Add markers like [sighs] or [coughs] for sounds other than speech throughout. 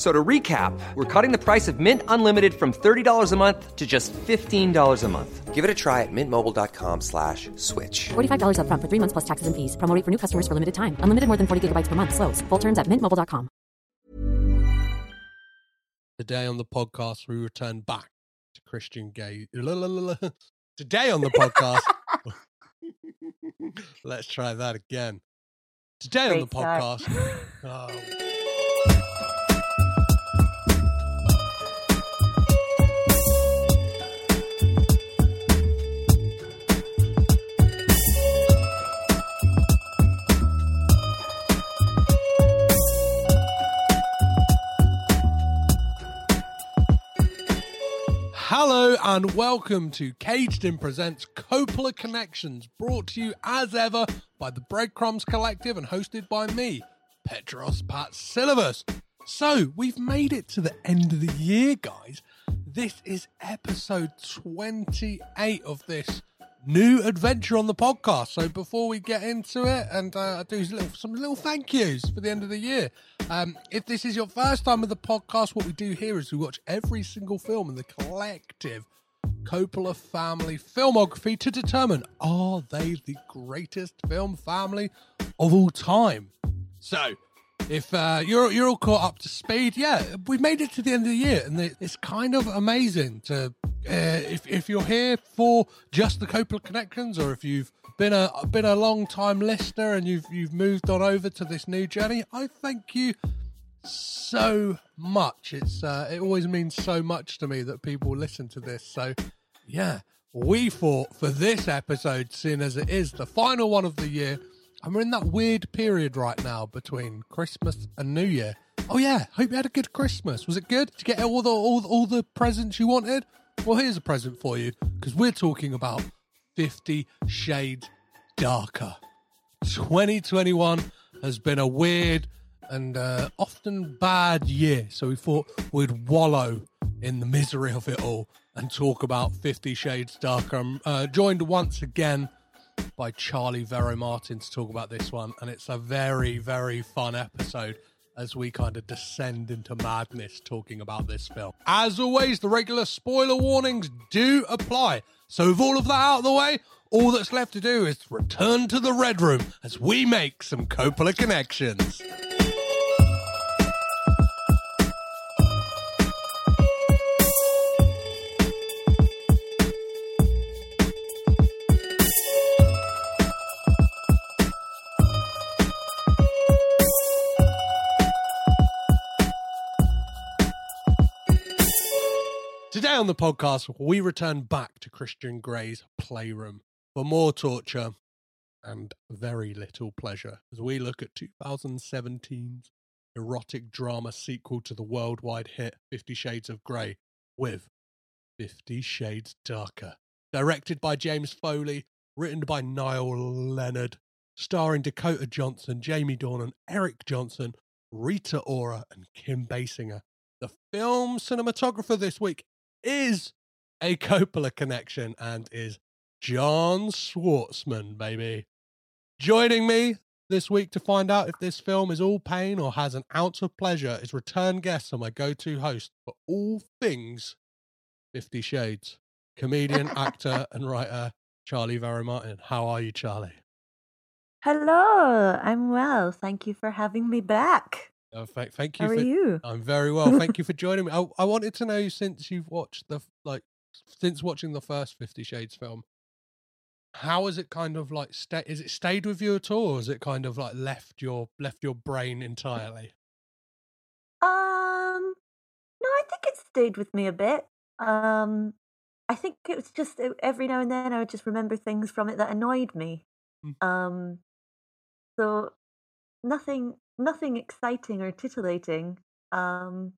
F- So to recap, we're cutting the price of Mint Unlimited from $30 a month to just $15 a month. Give it a try at mintmobile.com slash switch. $45 upfront for three months plus taxes and fees. Promo rate for new customers for limited time. Unlimited more than 40 gigabytes per month. Slows. Full terms at mintmobile.com. Today on the podcast, we return back to Christian Gay. [laughs] Today on the podcast, [laughs] let's try that again. Today on the podcast, [laughs] oh, Hello and welcome to Caged In Presents Coppola Connections, brought to you as ever by the Breadcrumbs Collective and hosted by me, Petros Patsilivus. So, we've made it to the end of the year, guys. This is episode 28 of this new adventure on the podcast. So, before we get into it and uh, do some little, some little thank yous for the end of the year, um, if this is your first time with the podcast, what we do here is we watch every single film in the collective Coppola family filmography to determine are they the greatest film family of all time. So, if uh, you're you're all caught up to speed, yeah, we've made it to the end of the year, and it's kind of amazing to uh, if if you're here for just the Coppola connections, or if you've been a been a long time listener and you've you've moved on over to this new journey. I thank you so much. It's uh, it always means so much to me that people listen to this. So yeah, we thought for this episode, seeing as it is the final one of the year, and we're in that weird period right now between Christmas and New Year. Oh yeah, hope you had a good Christmas. Was it good? Did you get all the all, all the presents you wanted? Well, here's a present for you because we're talking about Fifty Shades Darker. 2021 has been a weird and uh, often bad year, so we thought we'd wallow in the misery of it all and talk about Fifty Shades Darker. I'm uh, joined once again by Charlie Vero Martin to talk about this one, and it's a very, very fun episode as we kind of descend into madness talking about this film. As always, the regular spoiler warnings do apply. So, with all of that out of the way, all that's left to do is return to the Red Room as we make some Coppola connections. Today on the podcast, we return back to Christian Grey's playroom for more torture and very little pleasure as we look at 2017's erotic drama sequel to the worldwide hit Fifty Shades of Grey with Fifty Shades Darker. Directed by James Foley, written by Niall Leonard, starring Dakota Johnson, Jamie Dornan, Eric Johnson, Rita Ora, and Kim Basinger. The film cinematographer this week is a Coppola connection and is John Schwartzman, baby. Joining me this week to find out if this film is all pain or has an ounce of pleasure is return guest and my go to host for all things Fifty Shades, comedian, actor, [laughs] and writer Charlie Vero Martin. How are you, Charlie? Hello, I'm well. Thank you for having me back. Uh, thank, thank you How are you? I'm very well. Thank you for joining me. I, I wanted to know since you've watched the like since watching the first Fifty Shades film, how has it kind of like stay? Is it stayed with you at all, or has it kind of like left your left your brain entirely? Um, no, I think it stayed with me a bit. Um, I think it was just every now and then I would just remember things from it that annoyed me. Mm. Um, so nothing, nothing exciting or titillating. Um,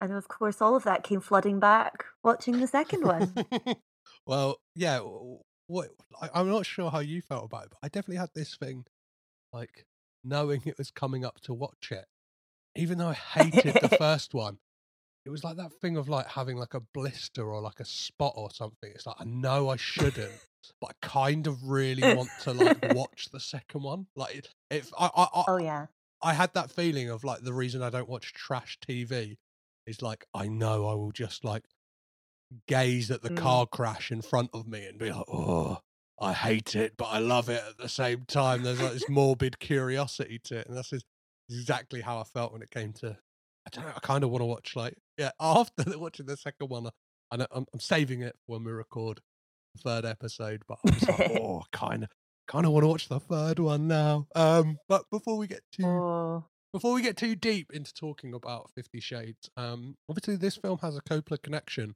and of course, all of that came flooding back watching the second one. [laughs] well, yeah. What I, I'm not sure how you felt about it, but I definitely had this thing, like knowing it was coming up to watch it, even though I hated the [laughs] first one. It was like that thing of like having like a blister or like a spot or something. It's like I know I shouldn't, [laughs] but I kind of really want to like watch the second one. Like it- if I I, I oh yeah, I had that feeling of like the reason I don't watch trash TV is like I know I will just like gaze at the Mm. car crash in front of me and be like, oh, I hate it, but I love it at the same time. There's like this morbid curiosity to it, and that's exactly how I felt when it came to. I don't know. I kind of want to watch like yeah [laughs] after watching the second one. I know I'm, I'm saving it when we record the third episode, but I'm like, oh, kind of kind of want to watch the third one now. Um, but before we get too oh before we get too deep into talking about Fifty Shades, um, obviously this film has a Coppola connection,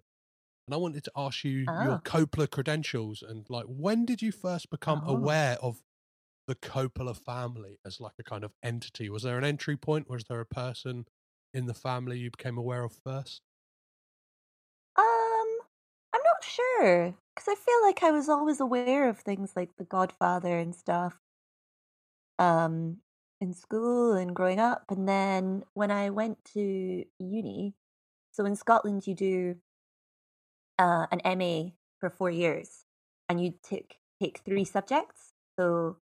and I wanted to ask you your Ah. Coppola credentials and like when did you first become Oh. aware of the Coppola family as like a kind of entity? Was there an entry point? Was there a person in the family you became aware of first? Sure because I feel like I was always aware of things like The Godfather and stuff. Um, in school and growing up, and then when I went to uni, so in Scotland you do uh, an MA for four years, and you take take three subjects. So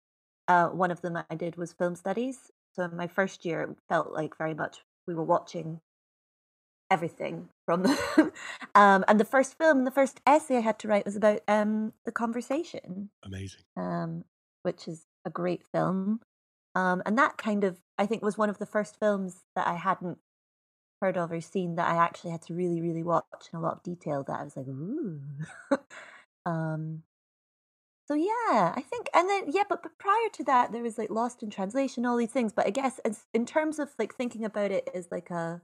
uh, one of them I did was film studies. So in my first year, it felt like very much we were watching everything from [laughs] the um and the first film the first essay i had to write was about um the conversation. Amazing. um which is a great film. Um and that kind of i think was one of the first films that i hadn't heard of or seen that i actually had to really really watch in a lot of detail that i was like ooh. [laughs] Um so yeah i think and then yeah but, but prior to that there was like lost in translation all these things but i guess in terms of like thinking about it as like a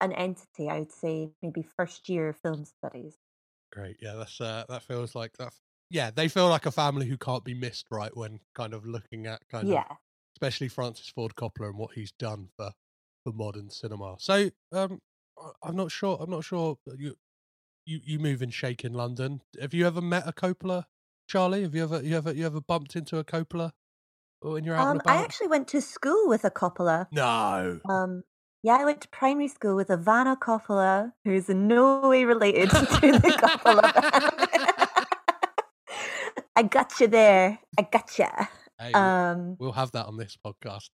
an entity i would say maybe first year film studies Great. Yeah, that's uh, that feels like that. Yeah, they feel like a family who can't be missed, right? When kind of looking at kind of yeah especially Francis Ford Coppola and what he's done for for modern cinema. So, um, I'm not sure. I'm not sure. You you you move and shake in London. Have you ever met a Coppola, Charlie? Have you ever you ever you ever bumped into a Coppola when you're out um i actually went to school with a coppola no. um yeah i went to primary school with ivana coppola who's in no way related [laughs] to the coppola [laughs] i got you there i got you Hey, we'll- um we'll have that on this podcast.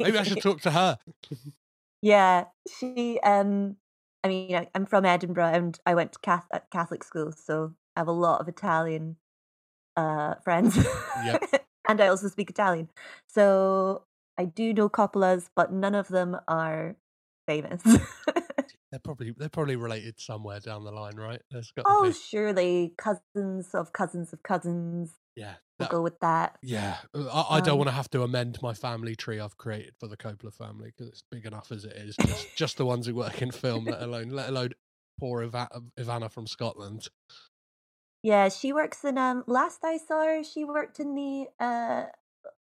Maybe I should [laughs] talk to her. Yeah, she. Um, I mean, I, I'm from Edinburgh, and I went to Cath- at Catholic school, so I have a lot of Italian uh, friends. Yep. and I also speak Italian, so I do know Coppolas, but none of them are famous. [laughs] [laughs] They're probably they're probably related somewhere down the line, right? There's got oh, surely cousins of cousins of cousins. Yeah. We'll go with that. Yeah, uh, I, I don't Um, want to have to amend my family tree I've created for the Coppola family because it's big enough as it is. Just, [laughs] just the ones who work in film, let alone let alone poor Iva- Ivana from Scotland. Yeah, she works in. Um, last I saw her, she worked in the uh,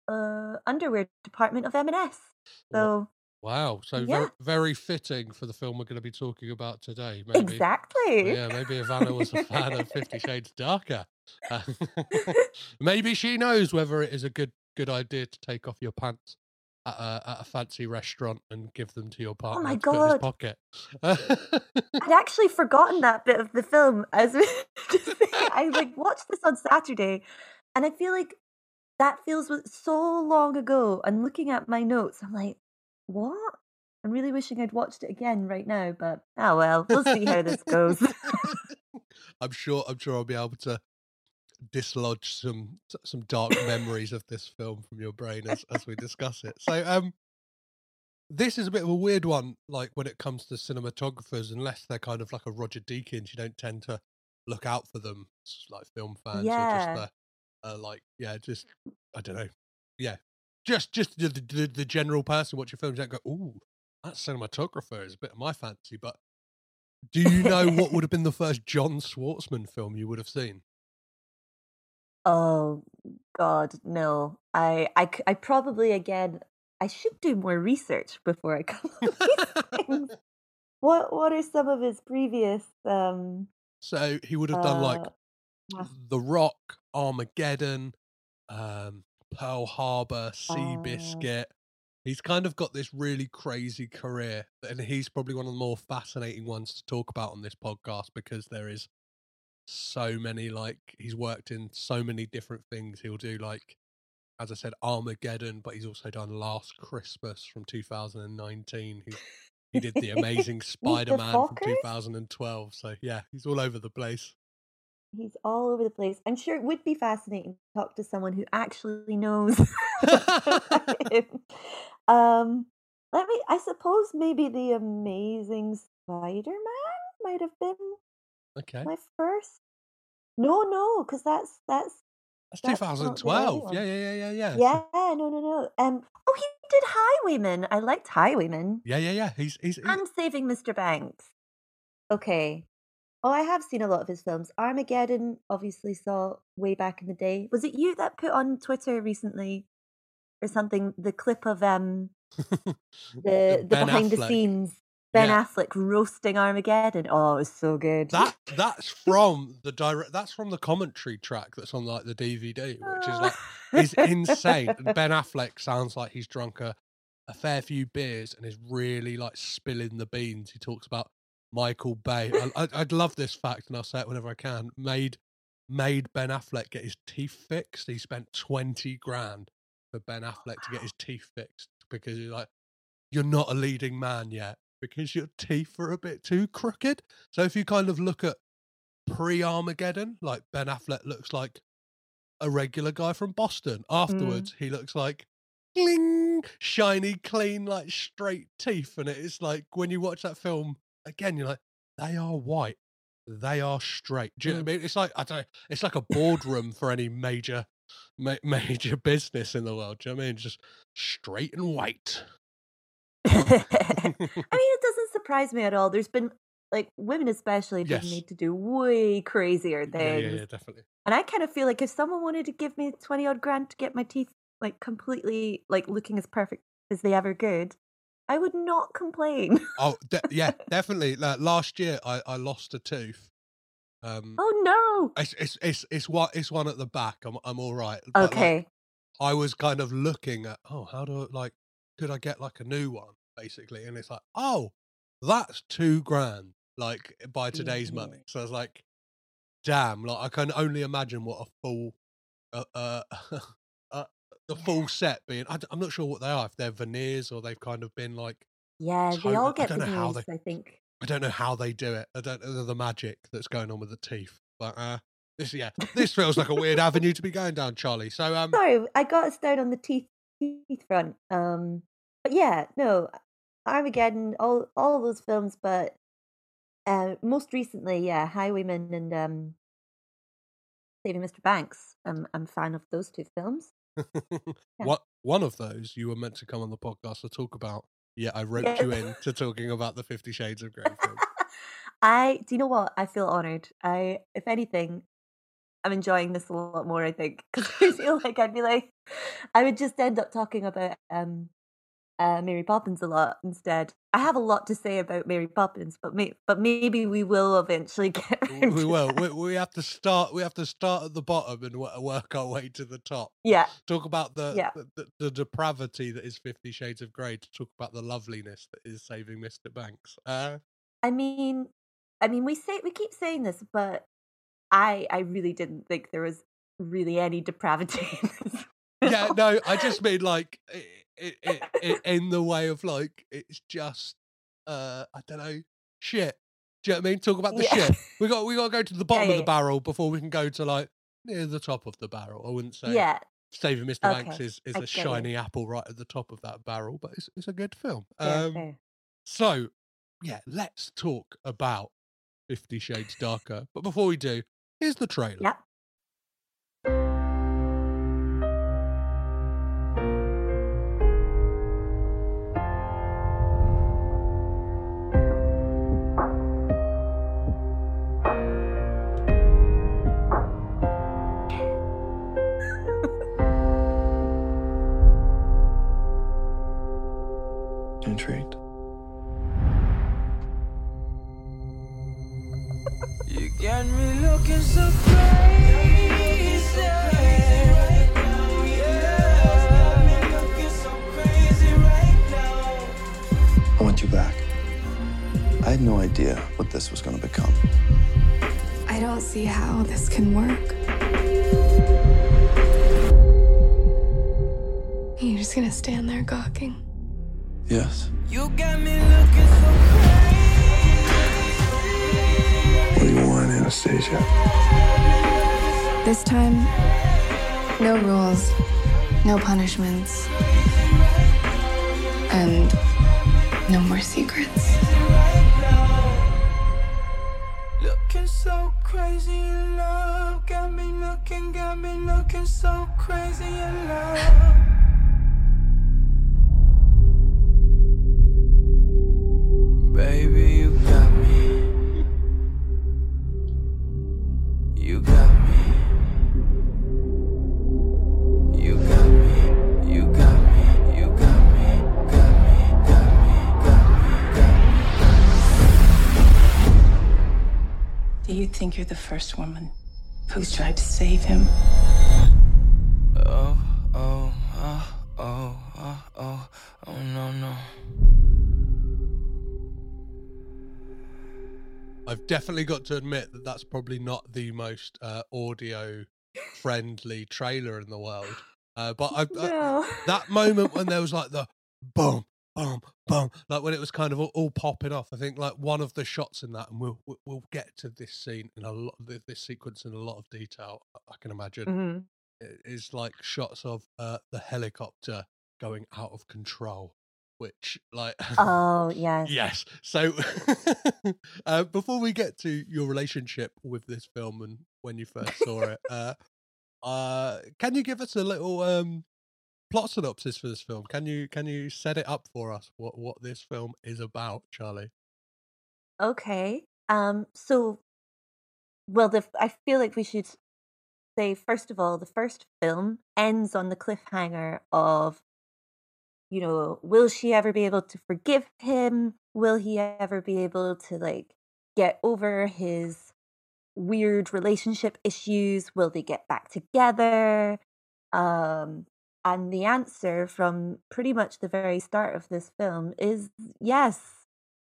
uh, underwear department of M&S. So Wow, so Yeah. very, very fitting for the film we're going to be talking about today. Maybe, exactly. Yeah, maybe Ivana was a fan of Fifty [laughs] Shades Darker. Uh, [laughs] [laughs] maybe she knows whether it is a good good idea to take off your pants at a, at a fancy restaurant and give them to your partner Oh my to put in his God. pocket. I'd actually forgotten that bit of the film. As we I like watched this on Saturday, and I feel like that feels so long ago. And looking at my notes, I'm like, what? I'm really wishing I'd watched it again right now, but oh well, we'll see how this goes. [laughs] I'm sure. I'm sure I'll be able to dislodge some some dark memories of this film from your brain as as we discuss it. So, um, this is a bit of a weird one. Like when it comes to cinematographers, unless they're kind of like a Roger Deakins, you don't tend to look out for them, like film fans, or Yeah. just uh, uh, like yeah, just I don't know, yeah, just just the, the, the general person watching films don't go, ooh, that cinematographer is a bit of my fancy, but Do you know what would have been the first John Schwartzman film you would have seen? Oh God, no. I I I probably again. I should do more research before I come up with these. [laughs] [laughs] What What are some of his previous? Um, So he would have done like The Rock, Armageddon, um, Pearl Harbor, Uh. Seabiscuit. He's kind of got this really crazy career, and he's probably one of the more fascinating ones to talk about on this podcast because there is so many like he's worked in so many different things. He'll do like, as I said, Armageddon, but he's also done Last Christmas from 2019. He he did the [laughs] Amazing Spider-Man from 2012. So yeah, he's all over the place. He's all over the place. I'm sure it would be fascinating to talk to someone who actually knows. [laughs] [laughs] um, let me. I suppose maybe the Amazing Spider-Man might have been Okay. my first. No, no, because that's that's That's That's 2012. Yeah, yeah, yeah, yeah, yeah. Yeah. No, no, no. Um. Oh, he did Highwaymen. I liked Highwaymen. yeah, yeah, yeah. He's he's, he's And Saving Mr. Banks. Okay. Oh, I have seen a lot of his films. Armageddon, obviously, saw way back in the day. Was it you that put on Twitter recently or something the clip of um [laughs] the the Ben behind the scenes Ben Yeah. Affleck roasting Armageddon? Oh, it was so good. That that's [laughs] from the direct. That's from the commentary track that's on like the DVD, which is like is insane. And [laughs] Ben Affleck sounds like he's drunk a, a fair few beers and is really like spilling the beans. He talks about Michael Bay. I, I'd love this fact, and I'll say it whenever I can. Made made Ben Affleck get his teeth fixed. He spent twenty grand for Ben oh, Affleck to get his teeth fixed because he's like, you're not a leading man yet because your teeth are a bit too crooked. So if you kind of look at pre Armageddon, like Ben Affleck looks like a regular guy from Boston. Mm. Afterwards, he looks like cling, shiny, clean, like straight teeth. And it's like when you watch that film again, you're like, they are white. They are straight. Do you know what I mean? It's like I don't. know, It's like a boardroom for any major, ma- [laughs] major business in the world. Do you know what I mean? Just straight and white. [laughs] I [laughs] mean, it doesn't surprise me at all. There's been like women, especially, Yes. made to do way crazier yeah, things. yeah, yeah, definitely. And I kind of feel like if someone wanted to give me 20 odd grand to get my teeth like completely like looking as perfect as they ever could, I would not complain. [laughs] Oh, de- yeah, definitely. Like, last year, I, I lost a tooth. Um, oh no. it's it's it's it's one it's one at the back. I'm I'm all right. but, like, Okay. I was kind of looking at oh, how do I like could I get like a new one basically? And it's like oh, that's two grand like by today's money. So I was like, damn, like I can only imagine what a full uh, uh [laughs] the full set being. I, am not sure what they are. If they're veneers or they've kind of been like Yeah, they all I get how veneers, I think. I don't know how they do it. I don't know the magic that's going on with the teeth. But uh this yeah, this [laughs] feels like a weird avenue to be going down, Charlie. So um Sorry, I got us down on the teeth teeth front. Um, but yeah, no, Armageddon, all all those films, but uh, most recently, yeah, Highwaymen and um, Saving Mr. Banks. I'm I'm fan of those two films. [laughs] what one of those you were meant to come on the podcast to talk about. Yeah, I roped Yeah. you in to talking about the Fifty Shades of Grey film. [laughs] I do you know what? I feel honored. I, if anything, I'm enjoying this a lot more. I think [laughs] because I feel like I'd be like, I would just end up talking about um, uh, Mary Poppins a lot instead. I have a lot to say about Mary Poppins, but may, but maybe we will eventually [laughs] get. we around we to will. We, we have to start. We have to start at the bottom and work our way to the top. Yeah, Talk about the Yeah. the, the, the depravity that is Fifty Shades of Grey. To talk about the loveliness that is Saving Mr. Banks. Uh, I mean, I mean, we say we keep saying this, but I I really didn't think there was really any depravity. [laughs] In this yeah, no, I just mean like it, [laughs] it, it, in the way of like it's just uh I don't know shit. Do you know what I mean? Talk about the Yeah. shit. We got we got to go to the [laughs] bottom yeah, of the barrel before we can go to like near the top of the barrel. I wouldn't say yeah, Saving Mr. Banks is, is I a shiny apple right at the top of that barrel, but it's it's a good film. um, so yeah, let's talk about Fifty Shades Darker. But before we do, here's the trailer. Yep. Gonna gawking. Yes. You got me looking so What do you want, Anastasia? This time, no rules, no punishments, and no more secrets. Looking so crazy in love. Got me looking, got me looking so crazy in love. You're the first woman who's tried to save him? Oh, oh, oh, oh, oh, oh, oh, no, no. I've definitely got to admit that that's probably not the most uh, audio friendly trailer in the world. Uh, but I, [laughs] I- that moment when there was like the boom, boom, boom, like when it was kind of all, all popping off. I think like one of the shots in that, and we'll we'll- get to this scene in a lot, of this sequence in a lot of detail. I can imagine Mhm. it is like shots of uh, the helicopter going out of control, which like Oh, [laughs] yes. Yes. So, [laughs] uh, before we get to your relationship with this film and when you first saw it, uh, uh, can you give us a little um, plot synopsis for this film? Can you can you set it up for us? What what this film is about, Charlie? Okay. Um. So, well, the I feel like we should say first of all, the first film ends on the cliffhanger of, you know, will she ever be able to forgive him? Will he ever be able to like get over his weird relationship issues? Will they get back together? Um. And the answer from pretty much the very start of this film is yes,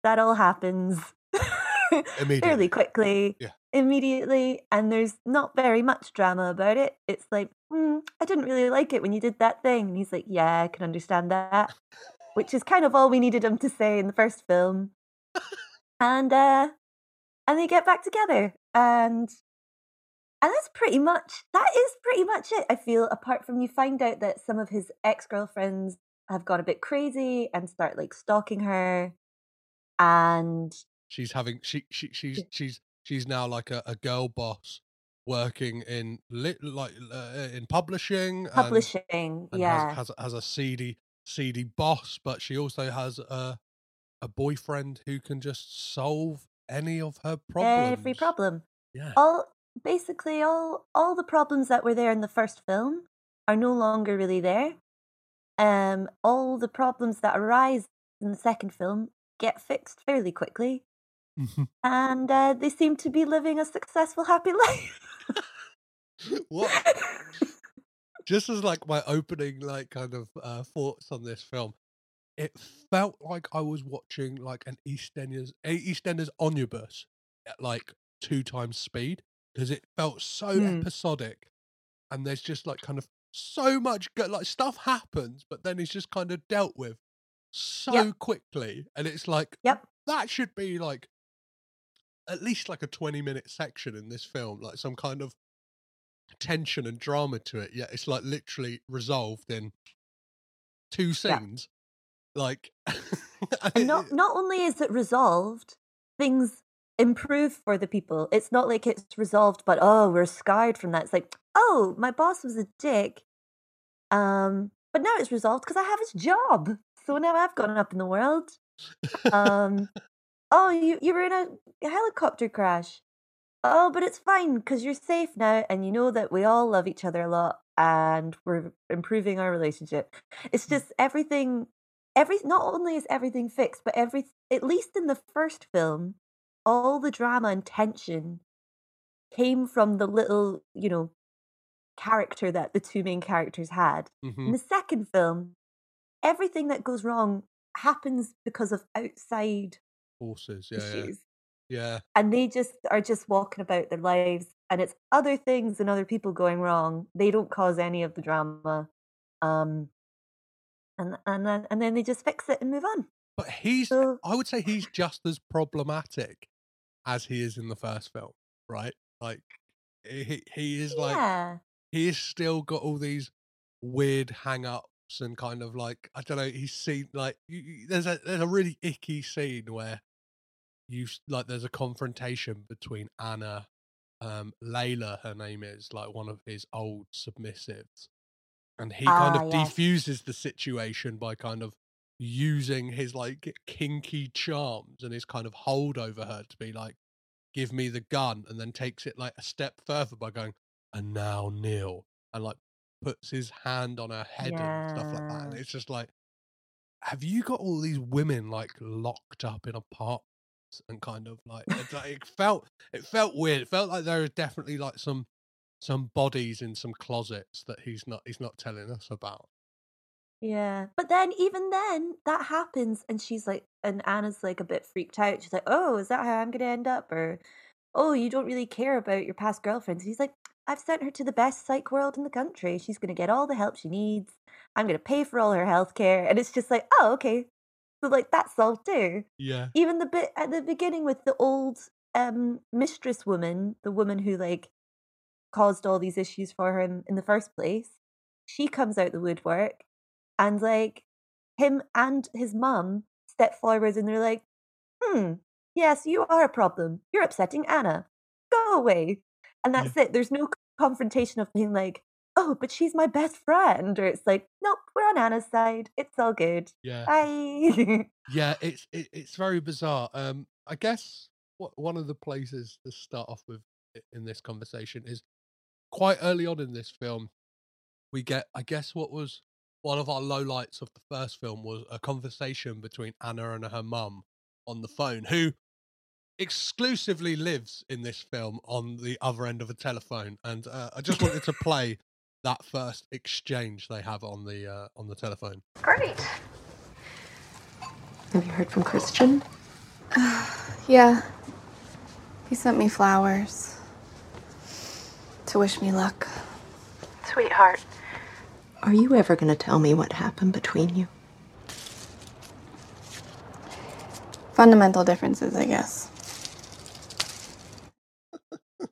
that all happens [laughs] fairly quickly, Yeah. immediately, and there's not very much drama about it. It's like, mm, I didn't really like it when you did that thing. And he's like, Yeah, I can understand that, which is kind of all we needed him to say in the first film. and uh, and they get back together, and and that's pretty much that is pretty much it. I feel apart from you find out that some of his ex girlfriends have gone a bit crazy and start like stalking her, and She's having she she she's she's she's now like a, a girl boss working in lit like uh, in publishing and- publishing, and yeah, has, has has a seedy seedy boss, but she also has a a boyfriend who can just solve any of her problems. every problem. Yeah. All basically all all the problems that were there in the first film are no longer really there. Um, all the problems that arise in the second film get fixed fairly quickly, and uh, they seem to be living a successful, happy [laughs] life. what? Just as like my opening like kind of uh, thoughts on this film, it felt like I was watching like an EastEnders a EastEnders omnibus at like two times speed because it felt so Hmm. episodic, and there's just like kind of so much like stuff happens, but then it's just kind of dealt with so quickly, and it's like Yep. that should be like at least like a 20 minute section in this film like some kind of tension and drama to it yet it's like literally resolved in two Yeah. scenes like [laughs] and not not only is it resolved, things improve for the people. It's not like it's resolved, but oh, we're scarred from that. It's like, oh, my boss was a dick, um, but now it's resolved because I have his job. So now I've gone up in the world. Um, oh, you you were in a helicopter crash. Oh, but it's fine because you're safe now, and you know that we all love each other a lot, and we're improving our relationship. It's just everything every not only is everything fixed, but every at least in the first film, all the drama and tension came from the little, you know, character that the two main characters had. In Mhm. the second film, everything that goes wrong happens because of outside forces, Yeah. Yeah. Yeah. And they just are just walking about their lives and it's other things and other people going wrong. They don't cause any of the drama. Um and and then and then they just fix it and move on. But he's, So I would say he's just as problematic as he is in the first film, right? Like, he, he is like, yeah. he has still got all these weird hang ups and kind of like, I don't know, he's seen, like, you, you- there's a, there's a really icky scene where you, like, there's a confrontation between Anna, um, Layla, her name is, like, one of his old submissives. And he kind Ah, of yes. defuses the situation by kind of using his like kinky charms and his kind of hold over her to be like, give me the gun, and then takes it like a step further by going, and now kneel, and like puts his hand on her head and stuff like that. And it's just like, have you got all these women like locked up in a apartments and kind of like, [laughs] like, it felt, it felt weird. It felt like there are definitely like some, some bodies in some closets that he's not, he's not telling us about. Yeah. But then even then that happens and she's like and Anna's like a bit freaked out. She's like, "Oh, is that how I'm going to end up?" or "Oh, you don't really care about your past girlfriends." He's like, "I've sent her to the best psych world in the country. She's going to get all the help she needs. I'm going to pay for all her health care." And it's just like, "Oh, okay." So like that's solved too. Yeah. Even the bit at the beginning with the old um mistress woman, the woman who like caused all these issues for him in the first place, she comes out the woodwork and like him and his mum step forward and they're like, hmm, yes, you are a problem. You're upsetting Anna. Go away. And Yeah. that's it. There's no confrontation of being like, oh, but she's my best friend. Or it's like, nope, we're on Anna's side. It's all good. Yeah. Bye. [laughs] Yeah, it's it, it's very bizarre. Um, I guess what one of the places to start off with in this conversation is quite early on in this film. We get, I guess, what was one of our lowlights of the first film was a conversation between Anna and her mum on the phone, who exclusively lives in this film on the other end of a telephone. And uh, I just wanted to [laughs] play that first exchange they have on the uh, on the telephone. Great. Have you heard from Christian? [sighs] Yeah. He sent me flowers to wish me luck. Sweetheart. Are you ever going to tell me what happened between you? Fundamental differences, I guess. [laughs]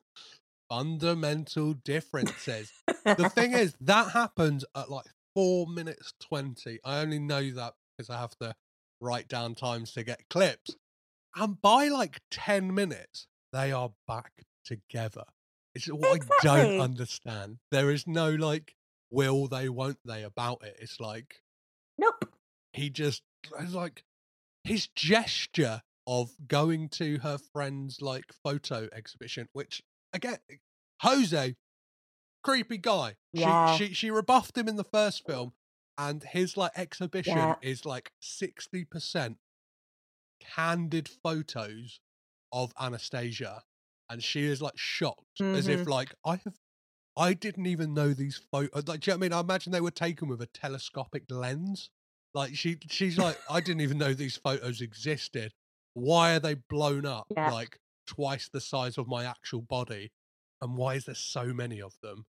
fundamental differences. the [laughs] thing is, that happens at like four minutes 20. I only know that because I have to write down times to get clips. And by like 10 minutes, they are back together. It's what I don't understand. There is no like, will they, won't they about it. It's like, nope. he just it's like his gesture of going to her friend's like photo exhibition, which again, Jose, creepy guy. Yeah. She, she she rebuffed him in the first film, and his like exhibition Yeah. is like sixty percent candid photos of Anastasia, and she is like shocked, as if Mhm. like I have. I didn't even know these photos. Uh, like, do you know what I mean? I imagine they were taken with a telescopic lens. Like she, she's like, [laughs] I didn't even know these photos existed. Why are they blown up Yeah. like twice the size of my actual body? And why is there so many of them?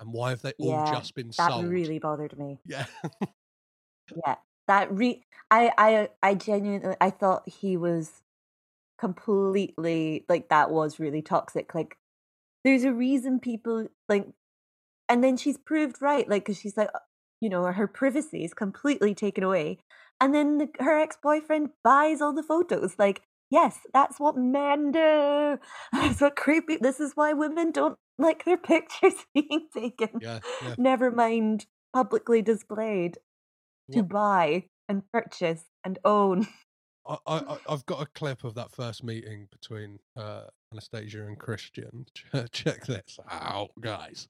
And why have they all Yeah, just been that sold? That really bothered me. Yeah. [laughs] Yeah, that re I I I genuinely I thought he was completely like that was really toxic. Like, there's a reason people like, and then she's proved right. Like, because she's like, uh, you know, her privacy is completely taken away, and then the, her ex boyfriend buys all the photos. Like, yes, that's what men do. [laughs] That's what creepy. This is why women don't like their [laughs] pictures [laughs] being taken. Yeah, yeah. Never mind publicly displayed to buy and purchase and own. I, I, I- I've got a clip of that first meeting between uh, Anastasia and Christian. [laughs] Check this out, guys.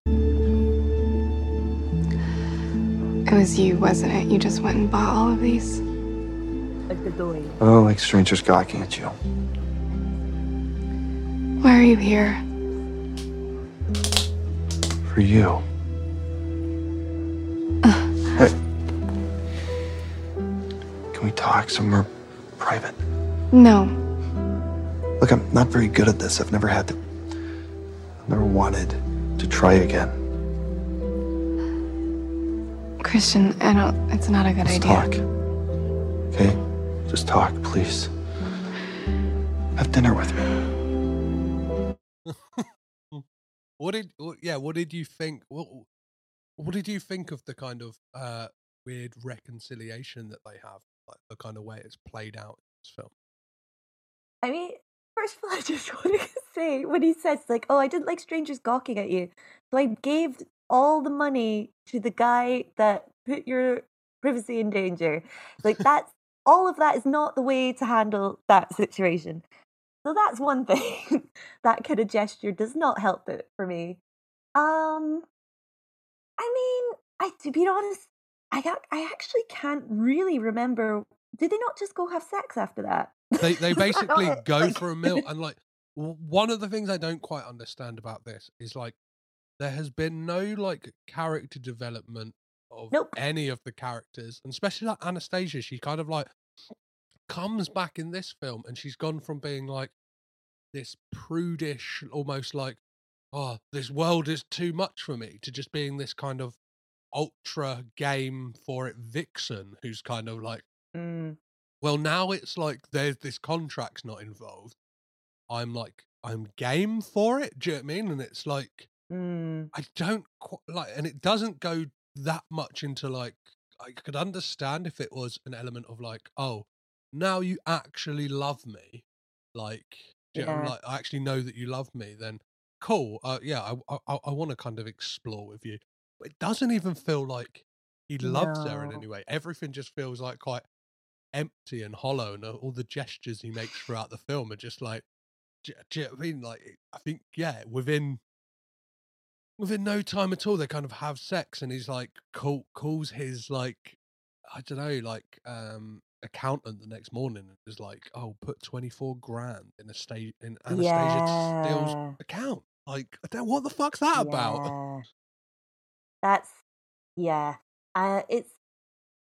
It was you, wasn't it? You just went and bought all of these? like the doy. Oh, like strangers gawking at you. Why are you here? For you. Hey. Can we talk somewhere private? No. Look, I'm not very good at this. I've never had to. I've never wanted to try again. Christian, I don't. It's not a good Let's idea. talk. Okay? Just talk, please. Have dinner with me. [laughs] What did yeah? What did you think? What what did you think of the kind of uh weird reconciliation that they have, like the kind of way it's played out in this film? I mean, first of all, [laughs] I just want to say when he says like, "Oh, I didn't like strangers gawking at you," so I gave all the money to the guy that put your privacy in danger. Like [laughs] that's all of that is not the way to handle that situation. So that's one [laughs] thing. that kind of gesture does not help it for me. Um, I mean, I to be honest, I I actually can't really remember. Did they not just go have sex after that? They they [laughs] basically oh, go Like- for a meal and like one of the things I don't quite understand about this is like there has been no like character development of Nope. any of the characters, and especially like Anastasia. She kind of like comes back in this film, and she's gone from being like this prudish, almost like oh, this world is too much for me, to just being this kind of ultra game for it vixen who's kind of like Mm, well, now it's like there's this contract's not involved. I'm like, I'm game for it. Do you know what I mean? And it's like, mm, I don't quite like, and it doesn't go that much into like, I could understand if it was an element of like, oh, now you actually love me. Like, you know, like, I actually know that you love me. Then cool. Uh, yeah, I, I, I want to kind of explore with you. It doesn't even feel like he loves her in any way. Everything just feels like quite empty and hollow, and all the gestures he makes throughout the film are just like, do, you- do you know what I mean? Like, I think, yeah, within within no time at all, they kind of have sex, and he's like, call, calls his like, I don't know, like um accountant the next morning and is like, oh, put twenty four grand in a state in Anastasia Steele's account. Like, I don't, what the fuck's that about? That's yeah. Uh, it's.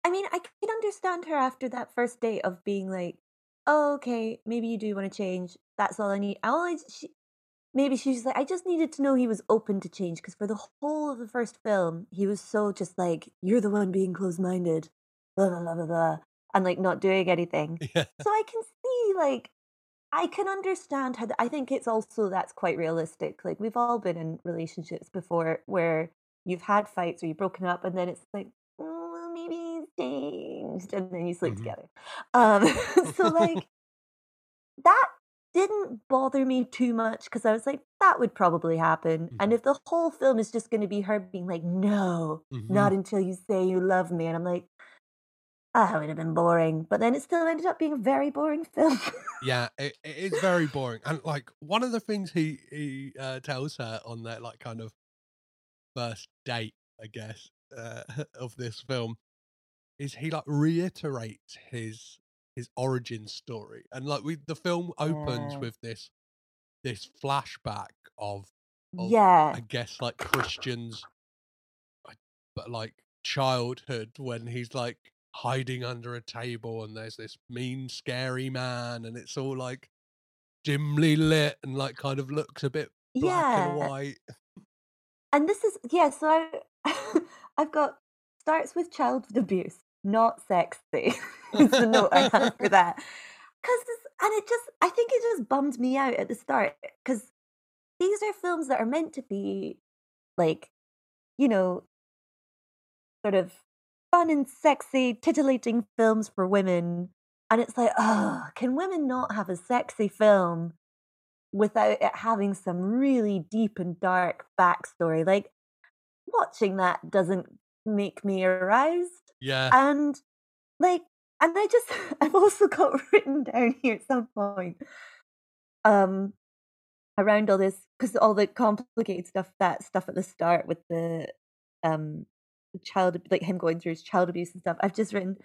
I mean, I can understand her after that first date of being like, "Oh, okay, maybe you do want to change. That's all I need." All I she, maybe she's like, "I just needed to know he was open to change." Because for the whole of the first film, he was so just like, "You're the one being closed-minded," blah blah blah blah blah, and like not doing anything. [laughs] Yeah. So I can see like I can understand how th- I think it's also that's quite realistic. Like we've all been in relationships before where you've had fights or you've broken up and then it's like, oh, maybe he's changed and then you sleep Mhm. together. Um [laughs] so like [laughs] that didn't bother me too much because I was like, that would probably happen. And Mhm. if the whole film is just going to be her being like, no, not until you say you love me, and I'm like, ah, it would have been boring. But then it still ended up being a very boring film. Yeah, it, it is very boring. And like one of the things he he uh, tells her on that like kind of first date, I guess, uh, [laughs] of this film is he like reiterates his his origin story. And like we the film opens Yeah. with this this flashback of of yeah. I guess like Christian's but like childhood when he's like hiding under a table and there's this mean scary man and it's all like dimly lit and like kind of looks a bit black and white. And this is yeah, so I [laughs] I've got starts with childhood abuse, not sexy. is the note I have for that. [laughs] Cause and it just I think it just bummed me out at the start because these are films that are meant to be like, you know, sort of fun and sexy, titillating films for women. And it's like, oh, can women not have a sexy film without it having some really deep and dark backstory? Like, watching that doesn't make me aroused. Yeah. And, like, and I just, [laughs] I've also got [laughs] written down here at some point, um, around all this, because all the complicated stuff, that stuff at the start with the, um, the child, like him going through his child abuse and stuff. I've just written,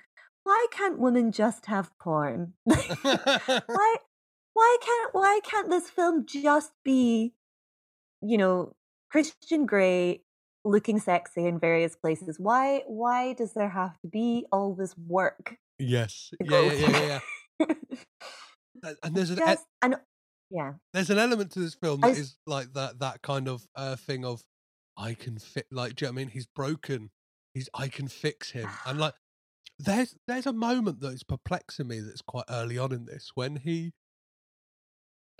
why can't women just have porn? [laughs] why why can't why can't this film just be, you know, Christian Grey looking sexy in various places? Why why does there have to be all this work? Yes. Yeah, yeah, yeah, yeah. [laughs] yeah. And- there's an just and yeah. there's an element to this film that is like that that kind of uh, thing of I can fit like do you know what I mean he's broken he's I can fix him and [sighs] like there's there's a moment that is perplexing me that's quite early on in this when he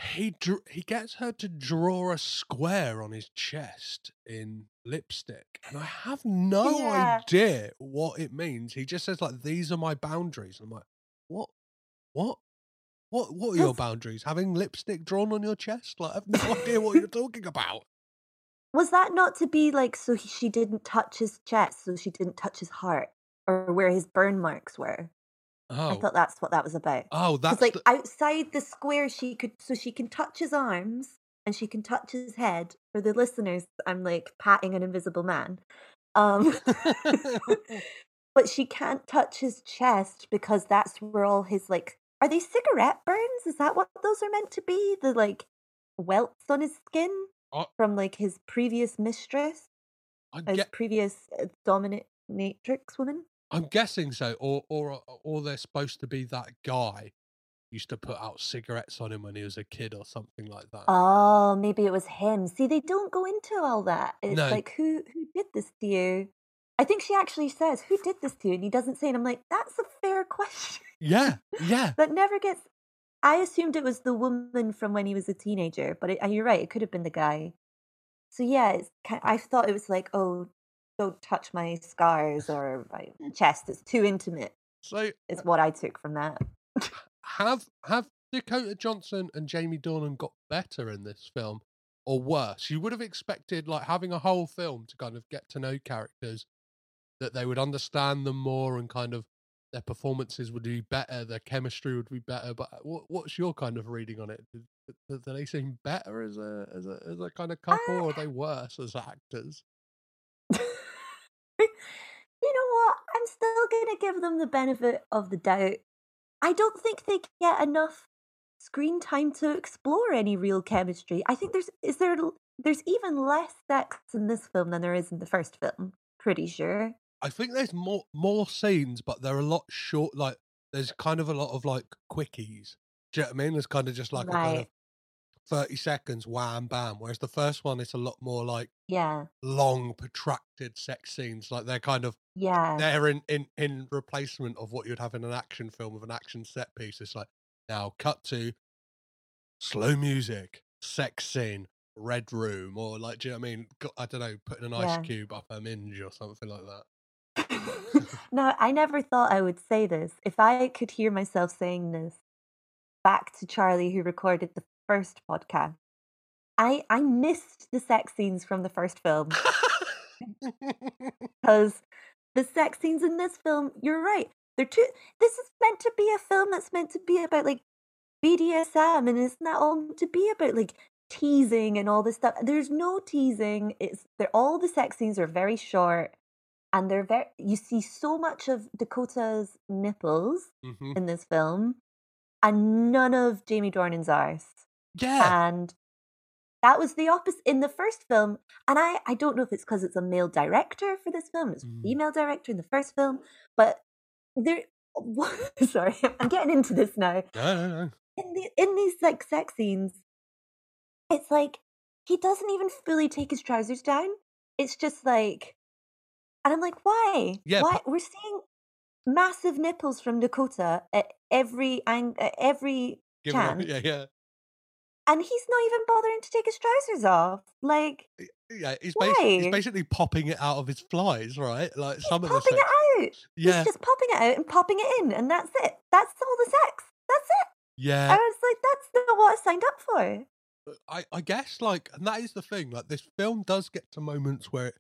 he dr- he gets her to draw a square on his chest in lipstick and I have no Yeah. idea what it means he just says like these are my boundaries I'm like what what what what are your boundaries? Having lipstick drawn on your chest? Like I have no idea what you're [laughs] talking about. Was that not to be like so he, she didn't touch his chest, so she didn't touch his heart, or where his burn marks were? I Oh, thought that's what that was about. oh, that's like the, outside the square, she could so she can touch his arms and she can touch his head. For the listeners, I'm like patting an invisible man. Um, [laughs] [laughs] but she can't touch his chest because that's where all his like are they cigarette burns? Is that what those are meant to be? The like welts on his skin Oh. from like his previous mistress, I his get, previous uh, dominatrix woman. I'm guessing so, or or uh, or they're supposed to be that guy used to put out cigarettes on him when he was a kid or something like that. Oh, maybe it was him. See, they don't go into all that. It's No. like who who did this to you? I think she actually says, "Who did this to you?" And he doesn't say. And I'm like, "That's a fair [laughs] question." yeah, yeah. that never gets. I assumed it was the woman from when he was a teenager, but it, and you're right. It could have been the guy. So yeah, it's. ki- I thought it was like, oh, don't touch my scars or my chest. It's too intimate. So it's what I took from that. have have Dakota Johnson and Jamie Dornan got better in this film or worse? You would have expected like having a whole film to kind of get to know characters that they would understand them more and kind of their performances would be better, their chemistry would be better. But uh, what, what's your kind of reading on it? Do, do- they seem better as a as a as a kind of couple, or are they worse as actors? you know what? I'm still going to give them the benefit of the doubt. I don't think they get enough screen time to explore any real chemistry. I think there's is there there's even less sex in this film than there is in the first film. Pretty sure. I think there's more more scenes, but they're a lot short. Like there's kind of a lot of like quickies. Do you know what I mean? There's kind of just like a kind of Right. thirty seconds, wham bam. Whereas the first one, it's a lot more like Yeah. long, protracted sex scenes. Like they're kind of Yeah. they're in in in replacement of what you'd have in an action film with an action set piece. It's like now cut to slow music, sex scene, red room, or like do you know what I mean? I don't know, putting an ice Yeah. cube up a minge or something like that. [laughs] no, I never thought I would say this. If I could hear myself saying this back to Charlie, who recorded the first podcast, I I missed the sex scenes from the first film [laughs] because the sex scenes in this film, you're right, they're too. This is meant to be a film that's meant to be about like BDSM, and it's not all to be about like teasing and all this stuff? There's no teasing. It's they're all the sex scenes are very short and they're very you see so much of Dakota's nipples hmm in this film and none of Jamie Dornan's arse. Yeah. And that was the opposite in the first film. And I, I don't know if it's because it's a male director for this film, it's a Mm. female director in the first film, but there [laughs] sorry, I'm getting into this now No, no, no. in the in these like sex scenes, it's like he doesn't even fully take his trousers down. It's just like, and I'm like, why? Yeah, why? but- We're seeing massive nipples from Dakota at every ang- at every Give it up. chance, Yeah, yeah. And he's not even bothering to take his trousers off. Like Yeah, he's, basi- he's basically popping it out of his flies, right? Like some of the popping sex. it out. Yeah, He's just popping it out and popping it in, and that's it. That's all the sex. That's it. yeah. I was like, that's not what I signed up for. Uh, I, I guess like, and that is the thing. Like, this film does get to moments where it,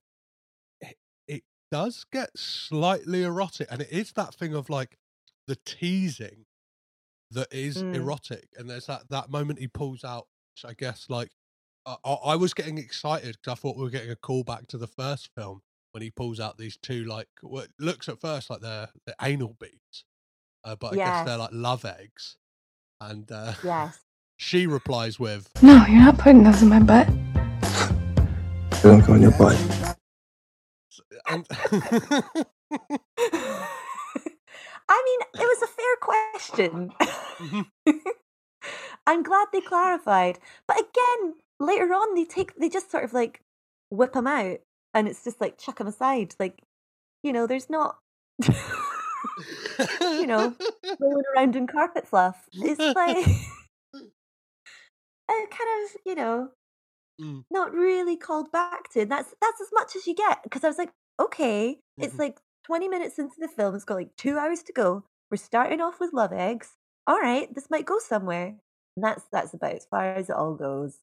it it does get slightly erotic, and it is that thing of like the teasing that is Mm. erotic, and there's that that moment he pulls out. Which I guess like I, I I was getting excited because I thought we were getting a callback to the first film when he pulls out these two like what looks at first like they're, they're anal beads, uh, but I guess they're like love eggs. And uh, [laughs] Yes. she replies with, No, you're not putting those in my butt. They don't go in your butt. and [laughs] [laughs] I mean, it was a fair question. [laughs] [laughs] I'm glad they clarified. But again, later on, they take they just sort of like whip them out, and it's just like chuck them aside. Like, you know, there's not, [laughs] you know, rolling around in carpet fluff. It's like, kind of, you know, Mm. not really called back to. That's that's as much as you get because I was like, okay, it's Mhm. like 20 minutes into the film. It's got like two hours to go. We're starting off with love eggs. All right, this might go somewhere. And that's that's about as far as it all goes.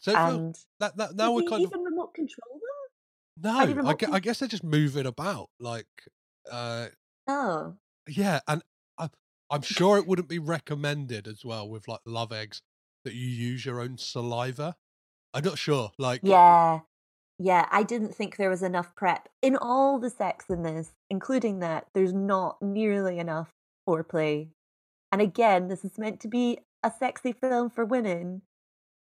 so And that, that, now we're kind of remote control them? no. I, remote con- I guess they're just moving about, like, uh, Oh, yeah, and I, I'm sure it wouldn't be recommended as well with like love eggs that you use your own saliva. I'm not sure, like, yeah, yeah. I didn't think there was enough prep in all the sex in this, including that. There's not nearly enough foreplay. And again, this is meant to be a sexy film for women.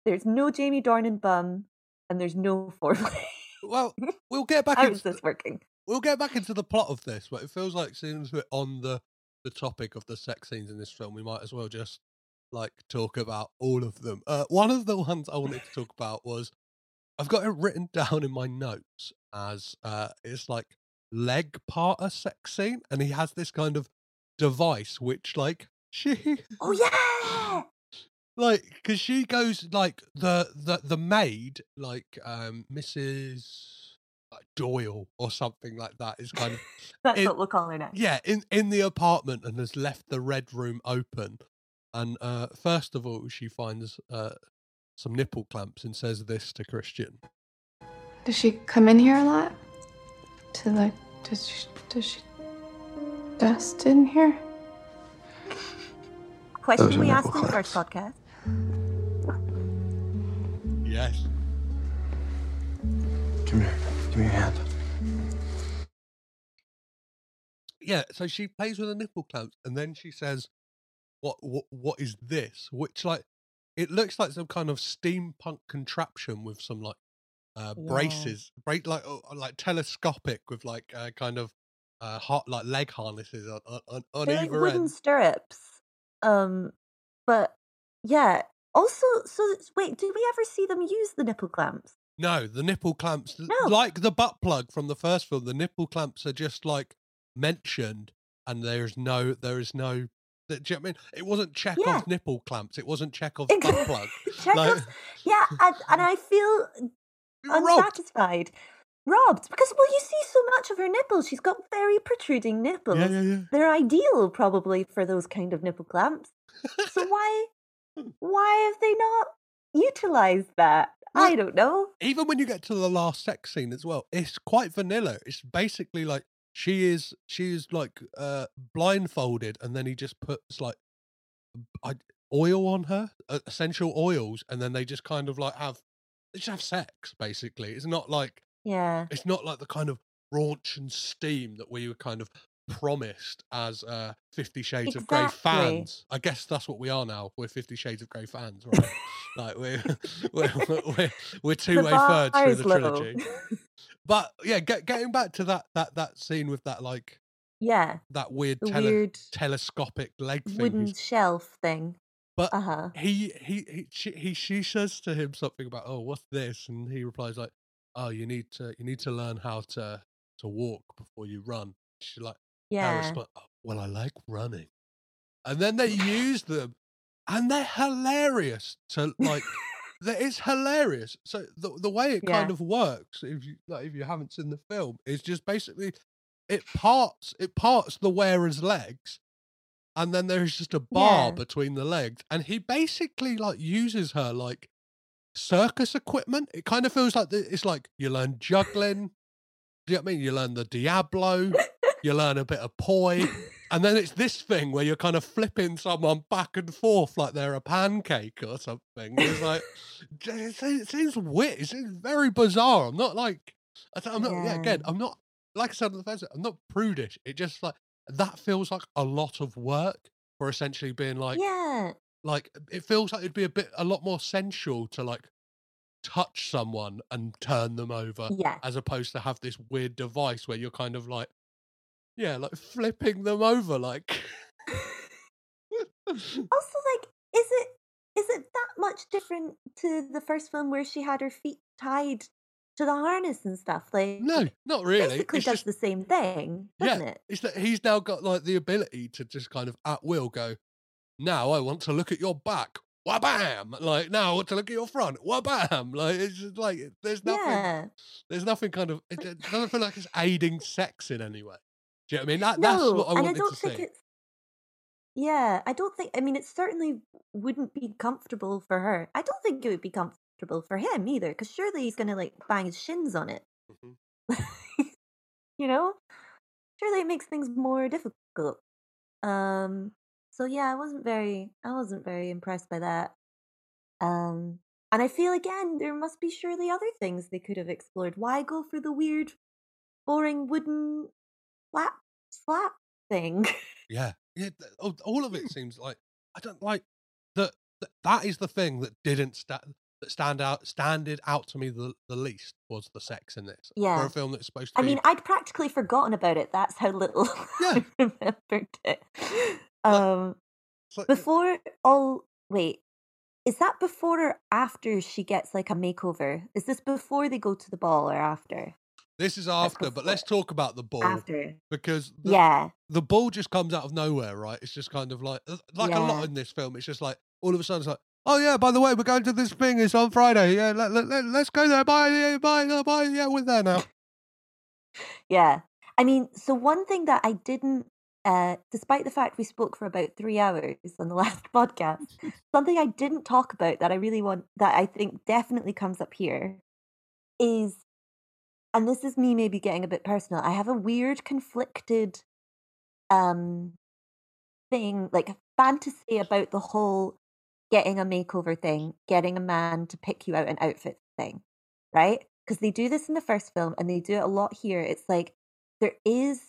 There's no Jamie Dornan bum, and there's no foreplay. well, [laughs] we'll get back How into is this working? we'll get back into the plot of this, but it feels like since we're on the the topic of the sex scenes in this film, we might as well just like talk about all of them. Uh, one of the ones I wanted to talk about was I've got it written [laughs] down in my notes as uh, it's like leg part a sex scene, and he has this kind of device which like [laughs] she Oh yeah, like because she goes like the the the maid like um mrs like, doyle or something like that is kind of [laughs] that's It- what we'll call her now. yeah in in the apartment and has left the red room open and uh first of all she finds uh some nipple clamps and says this to christian Does she come in here a lot? To like, does she, does she dust in here? Question Those we nipple asked in the first podcast. yes Come here. Give me your hand. yeah so she plays with the nipple clamps and then she says what what what is this which like it looks like some kind of steampunk contraption with some like uh Yeah. braces break like uh, like telescopic with like uh, kind of uh hot like leg harnesses on on, on, They're like wooden end stirrups. Um, but yeah. Also, so wait, did we ever see them use the nipple clamps? no the nipple clamps No. like the butt plug from the first film the nipple clamps are just like mentioned and there's no there is no do you know what I mean? It wasn't Chekhov's Yeah. nipple clamps. It wasn't Chekhov's butt plug. [laughs] Chekhov's- [laughs] yeah, and, and I feel You're [laughs] robbed. unsatisfied, robbed because well, you see so much of her nipples. She's got very protruding nipples. Yeah, yeah, yeah. They're ideal probably for those kind of nipple clamps. So why, hmm. why have they not utilized that? I don't know. even when you get to the last sex scene as well, it's quite vanilla. It's basically like she is she is like uh blindfolded, and then he just puts like I, oil on her, uh, essential oils, and then they just kind of like have they just have sex. Basically, it's not like Yeah. it's not like the kind of raunch and steam that we were kind of promised as uh Fifty Shades of Grey fans. I guess that's what we are now. We're Fifty Shades of Grey fans, [laughs] right? like [laughs] we're we're we're, we're two way thirds through the trilogy. [laughs] But yeah, get, getting back to that that that scene with that like yeah. that weird, tele- weird telescopic leg thing. wooden shelf thing. But Uh huh. he he he she, he she says to him something about oh what's this and he replies like oh you need to you need to learn how to to walk before you run she's like Yeah. "Oh, well I like running and then they use them and they're hilarious to like [laughs] that it's hilarious so the, the way it kind Yeah. of works if you like if you haven't seen the film is just basically it parts it parts the wearer's legs and then there's just a bar Yeah. between the legs and he basically like uses her like circus equipment it kind of feels like the, it's like you learn juggling do you know what i mean you learn the diablo you learn a bit of poi [laughs] and then it's this thing where you're kind of flipping someone back and forth like they're a pancake or something it's like [laughs] it seems, it seems weird it seems very bizarre i'm not like i'm not yeah. again i'm not like i said on the first i'm not prudish it just like that feels like a lot of work for essentially being like, yeah. like it feels like it'd be a bit a lot more sensual to like touch someone and turn them over Yeah. as opposed to have this weird device where you're kind of like yeah like flipping them over like [laughs] Also, like, is it is it that much different to the first film where she had her feet tied to the harness and stuff? Like, no not really basically it's does just the same thing, doesn't yeah it? it's that he's now got like the ability to just kind of at will go now i want to look at your back wabam like now i want to look at your front wabam like it's just like there's nothing Yeah. there's nothing kind of it, it doesn't feel like it's aiding sex in any way do you know what i mean that, that's No, what i and I don't to think see it's. Yeah, I don't think. I mean, it certainly wouldn't be comfortable for her. I don't think it would be comfortable for him either, because surely he's gonna like bang his shins on it. Mhm. [laughs] you know, surely it makes things more difficult. Um. So yeah, I wasn't very. I wasn't very impressed by that. Um. And I feel again there must be surely other things they could have explored. Why go for the weird, boring wooden slap slap thing? [laughs] Yeah, yeah. th- all- of it seems like I don't like that. that- That is the thing that didn't stand that stand out standed out to me the, the least was the sex in this Yeah, for a film that's supposed to I be. mean, I'd practically forgotten about it. That's how little [laughs] Yeah. I remembered it. Um, like- before all, wait, is that before or after she gets like a makeover? Is this before they go to the ball or after? This is after, but let's talk about the ball After. because the, Yeah, the ball just comes out of nowhere, right? It's just kind of like uh, like a lot in this film. It's just like all of a sudden it's like. Oh yeah! By the way, we're going to this thing. It's on Friday. Yeah, let, let, let, us go there. Bye, yeah, bye, uh, bye. Yeah, we're there now. [laughs] yeah. I mean, so one thing that I didn't, uh, despite the fact we spoke for about three hours on the [laughs] last podcast, [laughs] something I didn't talk about that I really want, that I think definitely comes up here is, and this is me maybe getting a bit personal, I have a weird conflicted um thing, like a fantasy about the whole getting a makeover thing, getting a man to pick you out an outfit thing, right? Because they do this in the first film and they do it a lot here. It's like there is,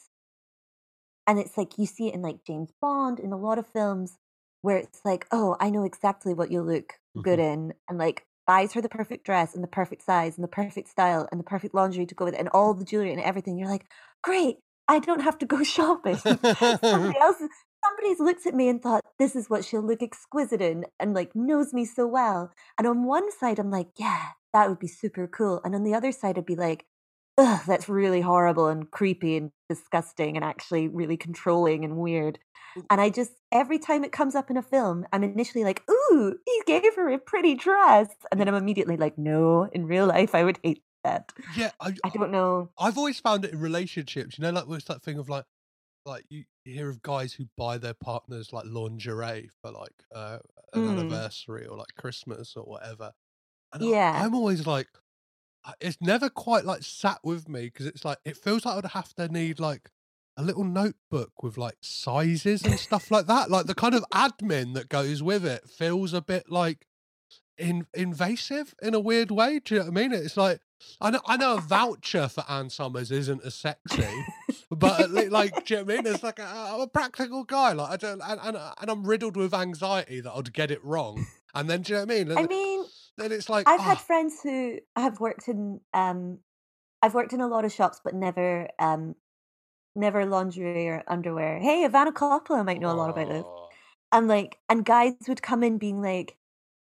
and it's like you see it in like James Bond in a lot of films where it's like, oh, I know exactly what you'll look good in, and like buys her the perfect dress and the perfect size and the perfect style and the perfect lingerie to go with it and all the jewelry and everything. You're like, great, I don't have to go [laughs] shopping. Somebody [laughs] else, somebody's looked at me and thought, this is what she'll look exquisite in and like knows me so well. And on one side, I'm like, yeah, that would be super cool. And on the other side, I'd be like, ugh, that's really horrible and creepy and disgusting and actually really controlling and weird. And I just, every time it comes up in a film, I'm initially like, ooh, he gave her a pretty dress. And then I'm immediately like, no, in real life, I would hate that. Yeah, I, I don't know. I've always found it in relationships. You know, like what's that thing of like, like you, hear of guys who buy their partners like lingerie for like uh, an Mm. anniversary or like Christmas or whatever. And Yeah. I'm always like, it's never quite like sat with me because it's like it feels like I'd have to need like a little notebook with like sizes and stuff like that. Like the kind of admin that goes with it feels a bit like in, invasive in a weird way. Do you know what I mean? It's like I know I know a voucher for Ann Summers isn't as sexy, but at least, like, do you know what I mean? It's like a, I'm a practical guy. Like I don't, and, and and I'm riddled with anxiety that I'd get it wrong. And then do you know what I mean? I mean, then it's like I've had oh, friends who have worked in um I've worked in a lot of shops but never um never lingerie or underwear. Hey, Ivana Coppola might know a lot about this. And like and guys would come in being like,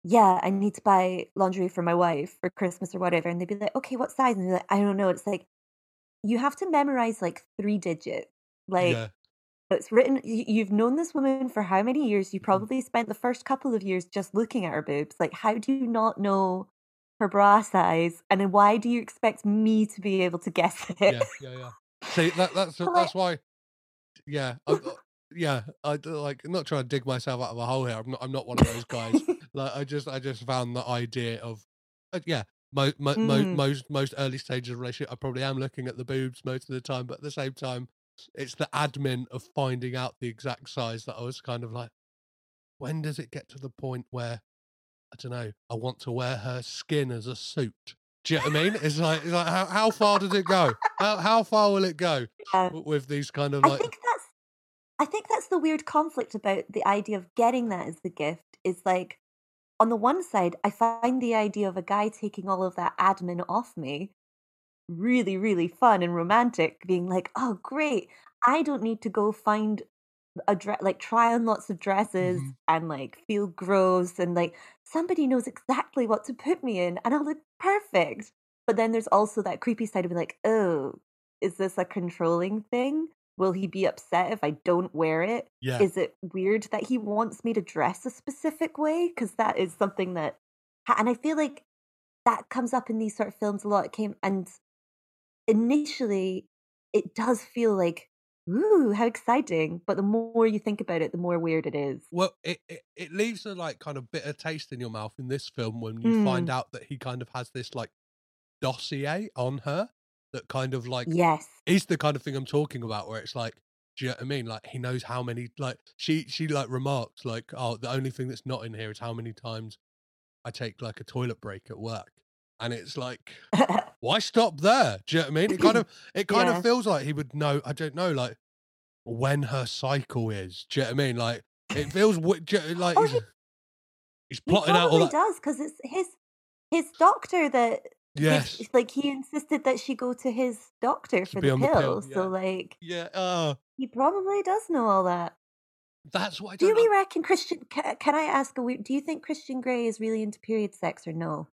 Yeah, I need to buy lingerie for my wife for Christmas or whatever. And they'd be like, Okay, what size? And they're like, I don't know. It's like you have to memorize like three digits. Like yeah. it's written you've known this woman for how many years Mm-hmm. you probably spent the first couple of years just looking at her boobs like how do you not know her bra size and then why do you expect me to be able to [laughs] guess it yeah, yeah, yeah. See, that, that's that's why. Yeah, I, uh, yeah. I like I'm not trying to dig myself out of a hole here. I'm not. I'm not one of those guys. [laughs] like I just, I just found the idea of, uh, yeah. Mo- mo- mo- Mm. most most early stages of relationship, I probably am looking at the boobs most of the time, but at the same time, it's the admin of finding out the exact size that I was kind of like, when does it get to the point where I don't know, I want to wear her skin as a suit? Do you know what I mean? It's like, it's like how, how far does it go? How how far will it go Yeah. with these kind of like? i think that's I think that's the weird conflict about the idea of getting that as the gift is like on the one side, I find the idea of a guy taking all of that admin off me really, really fun and romantic, being like, oh, great. I don't need to go find a dress, like try on lots of dresses Mhm. and like feel gross and like somebody knows exactly what to put me in and I'll look perfect. But then there's also that creepy side of being like, oh, is this a controlling thing? Will he be upset if I don't wear it? Yeah. Is it weird that he wants me to dress a specific way? Because that is something that, ha- and I feel like that comes up in these sort of films a lot. It came and initially it does feel like, ooh, how exciting. But the more you think about it, the more weird it is. Well, it, it it leaves a like kind of bitter taste in your mouth in this film when you find Mm. out that he kind of has this like dossier on her that kind of like Yes. is the kind of thing I'm talking about where it's like do you know what I mean? Like he knows how many like she she like remarks like, oh, the only thing that's not in here is how many times I take like a toilet break at work. And it's like [laughs] why stop there? Do you know what I mean? It kind of [clears throat] it kind Yeah. of feels like he would know, I don't know, like when her cycle is. Do you know what I mean? Like it feels do you- like Oh, he's, he- he's He plotting out all probably that. does because it's his his doctor that Yes. like he insisted that she go to his doctor for the on the pill. pill, So yeah. like Yeah. Uh, he probably does know all that. that's what I Do don't we reckon Christian? Can, can I ask a? Do you think Christian Grey is really into period sex or no?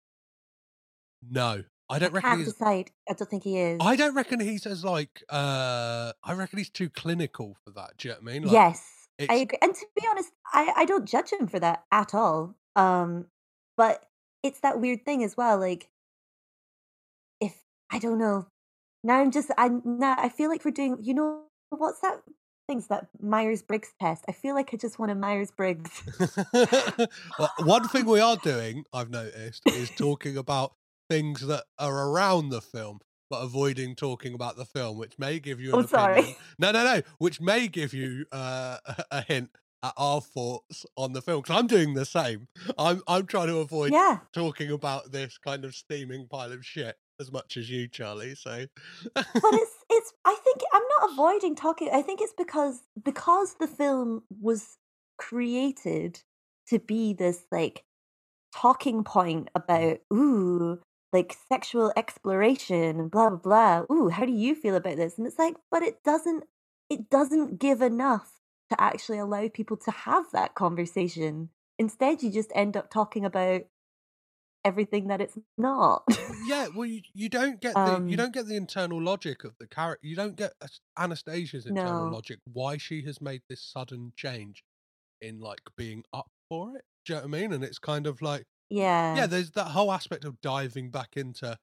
No. I don't I reckon can't he's decide. I don't think he is. I don't reckon he's as like uh I reckon he's too clinical for that. Do you know what I mean? Like, yes, I agree. And to be honest, I I don't judge him for that at all. Um, but it's that weird thing as well. Like, if I don't know, now I'm just I now I feel like we're doing. You know what's that? Things that Myers Briggs test. I feel like I just want a Myers Briggs. [laughs] well, one thing we are doing, I've noticed, is talking about things that are around the film, but avoiding talking about the film, which may give you an Oh, opinion. sorry. No, no, no. Which may give you uh, [laughs] a hint at our thoughts on the film. Because I'm doing the same. I'm I'm trying to avoid Yeah. talking about this kind of steaming pile of shit as much as you, Charlie. So but [laughs] it's it's i think i'm not avoiding talking i think it's because because the film was created to be this like talking point about ooh like sexual exploration and blah blah blah ooh how do you feel about this and it's like but it doesn't it doesn't give enough to actually allow people to have that conversation instead you just end up talking about everything that it's not yeah, well, you, you don't [laughs] get the Um, you don't get the internal logic of the character. You don't get Anastasia's internal No. logic. Why she has made this sudden change in like being up for it. Do you know what I mean? And it's kind of like yeah yeah, there's that whole aspect of diving back into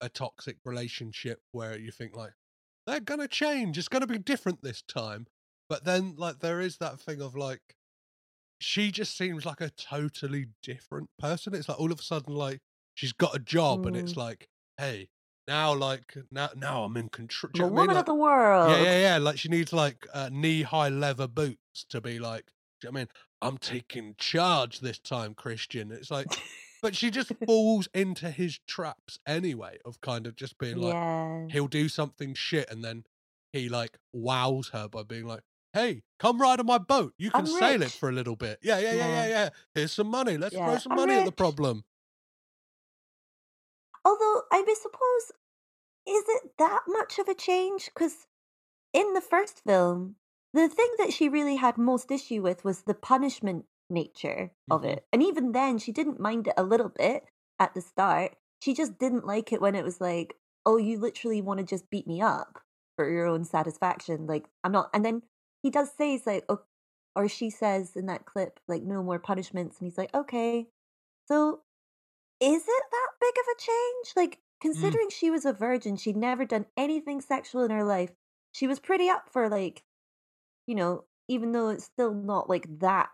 a toxic relationship where you think like they're gonna change. It's gonna be different this time. But then like there is that thing of like she just seems like a totally different person. It's like all of a sudden like she's got a job and it's Mm. like, hey, now like now now I'm in control. the woman of the world Yeah, yeah, yeah. Like she needs like uh, knee high leather boots to be like, do you know I mean? I'm taking charge this time, Christian. It's like, but she just [laughs] falls into his traps anyway of kind of just being like, yeah he'll do something shit and then he like wows her by being like, hey, come ride on my boat. You can I'm sail it for a little bit. Yeah, yeah, yeah, yeah, Yeah. yeah. Here's some money. Let's throw some I'm money at the problem. Although I suppose, is it that much of a change? Because in the first film, the thing that she really had most issue with was the punishment nature of Mhm. it. And even then, she didn't mind it a little bit at the start. She just didn't like it when it was like, oh, you literally want to just beat me up for your own satisfaction. Like, I'm not. And then he does say, he's like, oh, or she says in that clip, like, no more punishments. And he's like, okay. So is it that big of a change? Like, considering she was a virgin, she'd never done anything sexual in her life. She was pretty up for, like, you know, even though it's still not like that,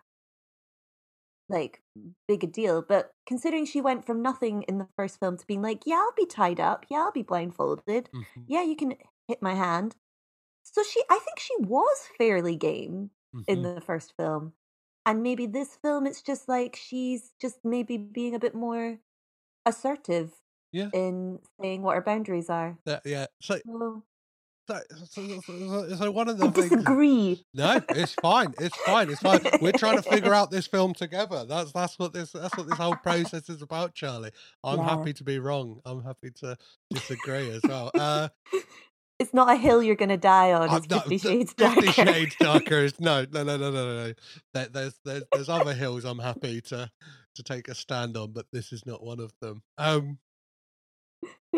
like, big a deal. But considering she went from nothing in the first film to being like, yeah, I'll be tied up. Yeah, I'll be blindfolded. Mhm. Yeah, you can hit my hand. So she, I think she was fairly game in Mhm. the first film. And maybe this film, it's just like she's just maybe being a bit more assertive Yeah. in saying what her boundaries are. Yeah, yeah. So So, So, so, so, one of the I things. disagree. No, it's fine. It's fine. It's fine. We're trying to figure out this film together. That's that's what this that's what this whole process is about, Charlie. I'm Yeah. happy to be wrong. I'm happy to disagree as well. Uh, [laughs] It's not a hill you're going to die on. It's not- Fifty Shades Fifty Darker. Shades Darker is no, [laughs] no, no, no, no, no, no. There, there's there's there's other hills I'm happy to to take a stand on, but this is not one of them. Um.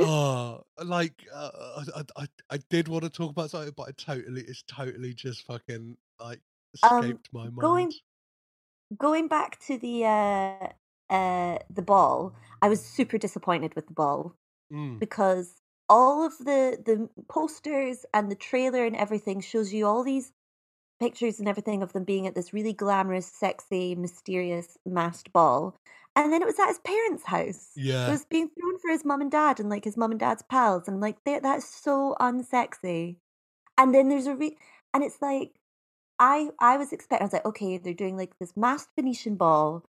Oh, like uh, I, I, I- did want to talk about something, but I totally, it's totally just fucking like Um, escaped my mind. going going back to the uh uh the ball i was super disappointed with the ball Mm. because all of the the posters and the trailer and everything shows you all these pictures and everything of them being at this really glamorous sexy mysterious masked ball and then it was at his parents house Yeah. it was being thrown for his mum and dad and like his mum and dad's pals and like they, that's so unsexy and then there's a re and it's like I I was expecting. I was like, okay, they're doing like this masked Venetian ball.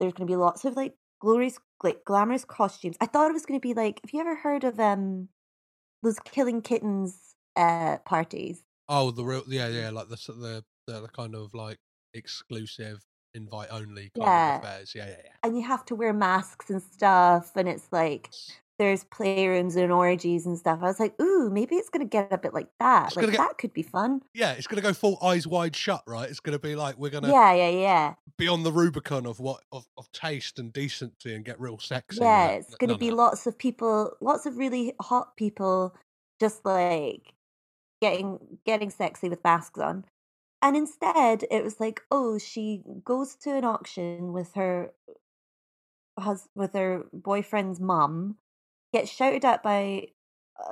There's going to be lots of like glorious, like glamorous costumes. I thought it was going to be like. Have you ever heard of um those killing kittens uh parties? Oh, the real, yeah, yeah, like the the the, the kind of like exclusive invite only kind Yeah. of affairs. Yeah, yeah, yeah. And you have to wear masks and stuff, and it's like there's playrooms and orgies and stuff. I was like, ooh, maybe it's going to get a bit like that. It's Like get- that could be fun. Yeah, it's gonna go full eyes wide shut, right? It's gonna be like we're gonna Yeah, yeah, yeah. be on the Rubicon of what of, of taste and decency and get real sexy. Yeah, it. it's going to be no. lots of people, lots of really hot people, just like getting getting sexy with masks on. And instead, it was like, oh, she goes to an auction with her hus with her boyfriend's mum, gets shouted at by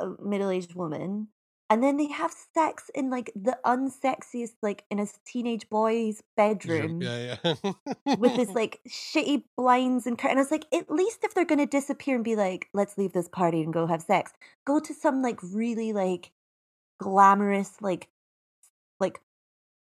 a middle-aged woman, and then they have sex in like the unsexiest, like in a teenage boy's bedroom Yeah, yeah. with this [laughs] like shitty blinds and curtain. I was like, at least if they're gonna disappear and be like, let's leave this party and go have sex, go to some like really like glamorous like like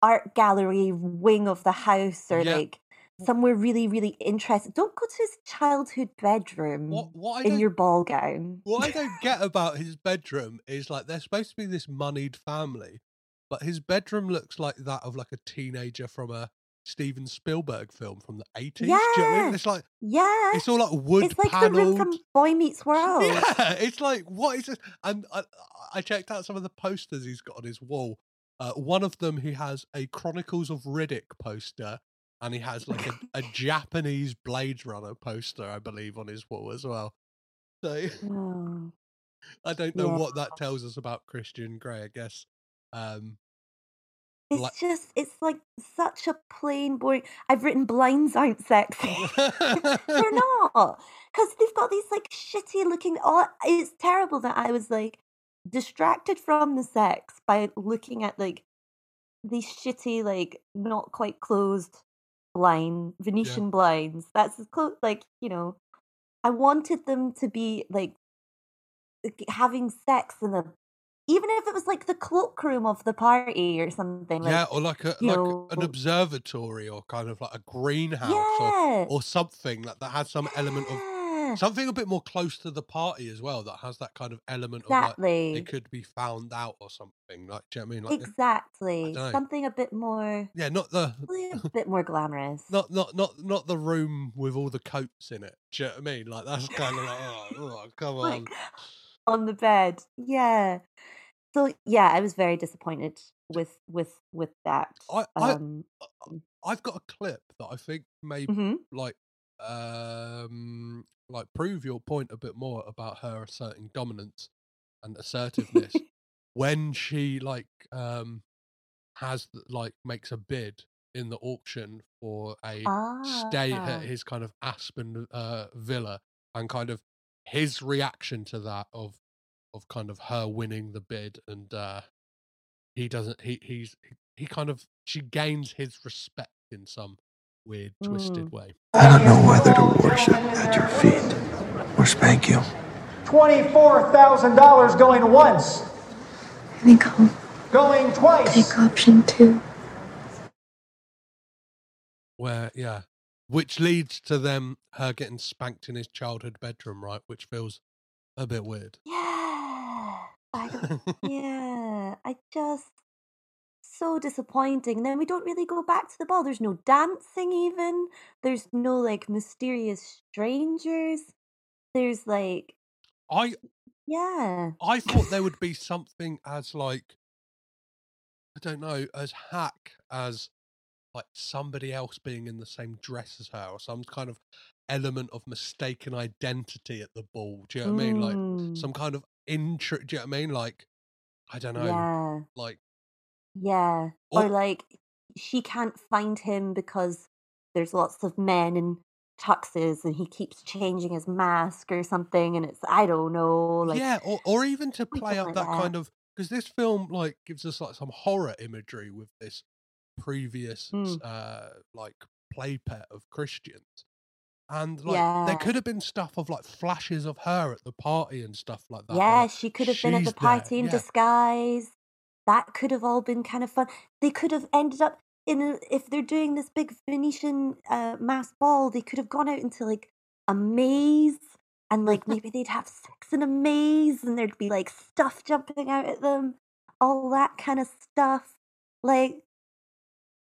art gallery wing of the house or Yeah. like somewhere really really interesting. Don't go to his childhood bedroom What what in your ball gown. what I don't get [laughs] about his bedroom is like they're supposed to be this moneyed family, but his bedroom looks like that of like a teenager from a Steven Spielberg film from the eighties. Yeah, Do you know what I mean? It's like yeah. it's all like wood It's like the room from Boy Meets World. Yeah, it's like what is it? And I, I checked out some of the posters he's got on his wall. Uh, one of them, he has a Chronicles of Riddick poster, and he has like a, [laughs] a Japanese Blade Runner poster, I believe, on his wall as well. So [laughs] Oh. I don't know Yeah. what that tells us about Christian Grey. I guess. Um, It's Like- just, it's like such a plain, boring. I've written blinds aren't sexy. [laughs] They're not. Because they've got these like shitty looking. Oh, it's terrible that I was like distracted from the sex by looking at like these shitty, like not quite closed blind Venetian blinds. That's as close, like, you know, I wanted them to be like like, having sex in a. Even if it was like the cloakroom of the party or something, like yeah, or like a like know- an observatory, or kind of like a greenhouse, Yeah. or or something that that has some element of Yeah. something a bit more close to the party as well that has that kind of element of like Exactly. it could be found out or something like do you know what I mean like exactly. Something a bit more, yeah not the [laughs] a bit more glamorous. not not not not the room with all the coats in it do you know what I mean like that's [laughs] kind of like oh, oh, come on like [laughs] on the bed. Yeah. So yeah, I was very disappointed with with with that. I, I Um, I've got a clip that I think may mhm. like um like prove your point a bit more about her asserting dominance and assertiveness [laughs] when she like um has like makes a bid in the auction for a stay Ah. at his kind of Aspen uh villa and kind of his reaction to that of of kind of her winning the bid and uh he doesn't he he's he, he kind of she gains his respect in some weird twisted way I don't know whether to worship at your feet or spank you. $24,000 going once, I think I'll going twice. take option two. where yeah which leads to them her getting spanked in his childhood bedroom right which feels a bit weird Yeah. I yeah, I just so disappointing. And then we don't really go back to the ball. There's no dancing even. There's no like mysterious strangers. There's like I yeah. I thought there would be something as like I don't know, as hack as like somebody else being in the same dress as her or some kind of element of mistaken identity at the ball. Do you know what I mean? Like Mm. some kind of intro do you know what I mean? Like I don't know. Yeah. Like Yeah. Or Or- like she can't find him because there's lots of men in tuxes and he keeps changing his mask or something and it's I don't know like yeah, or or even to play up like that that. kind of because this film like gives us like some horror imagery with this previous Mm. uh like play pet of Christians. And like Yeah. there could have been stuff of like flashes of her at the party and stuff like that. Yeah, like, she could have been at the party there, in yeah. disguise. That could have all been kind of fun. They could have ended up in a, if they're doing this big Venetian uh, mass ball, they could have gone out into like a maze and like [laughs] maybe they'd have sex in a maze and there'd be like stuff jumping out at them, all that kind of stuff. Like,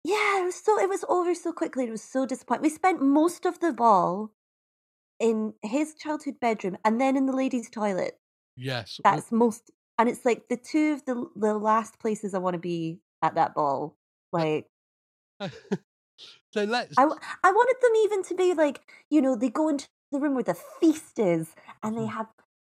yeah, it was so it was over so quickly. It was so disappointing. We spent most of the ball in his childhood bedroom and then in the ladies' toilet. Yes. That's most, and it's like the two of the the last places I want to be at that ball. Uh, like uh, [laughs] so let's I I wanted them even to be like you know they go into the room where the feast is and they mm. have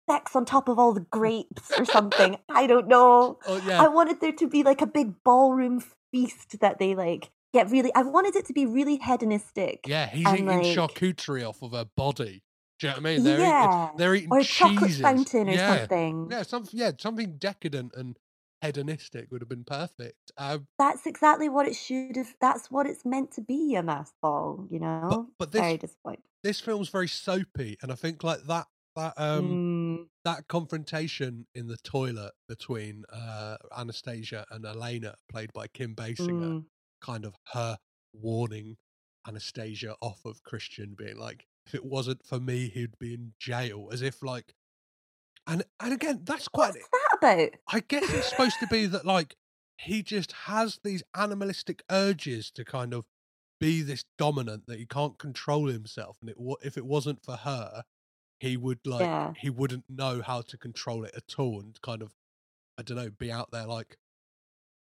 sex on top of all the [laughs] grapes or something. I don't know. Oh yeah. I wanted there to be like a big ballroom feast that they like get really. I wanted it to be really hedonistic. Yeah, he's and, eating like- charcuterie off of her body. Do you know what I mean? They're Yeah. eating, they're eating Or a chocolate cheeses. fountain or yeah. something. Yeah, some yeah, something decadent and hedonistic would have been perfect. Um, That's exactly what it should have. That's what it's meant to be a mass ball, you know. but this- Very disappointing. this film's very soapy, and I think like that that um Mm, that confrontation in the toilet between uh Anastasia and Elena, played by Kim Basinger, mm. kind of her warning Anastasia off of Christian, being like, if it wasn't for me, he'd be in jail, as if like, and and again, that's quite. What's that about? I guess it's supposed to be that like he just has these animalistic urges to kind of be this dominant that he can't control himself, and it if it wasn't for her, he would like Yeah. he wouldn't know how to control it at all, and kind of I don't know, be out there like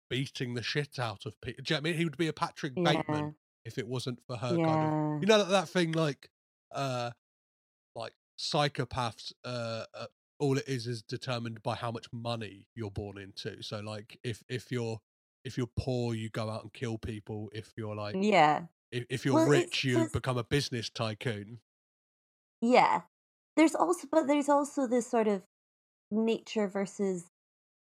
beating the shit out of people. Do you know what I mean? He would be a Patrick Yeah. Bateman if it wasn't for her kind of Yeah. you know that, that thing like uh like psychopaths uh, uh all it is is determined by how much money you're born into so like if if you're if you're poor you go out and kill people if you're like Yeah. if, if you're Well, rich you become a business tycoon Yeah. There's also, but there's also this sort of nature versus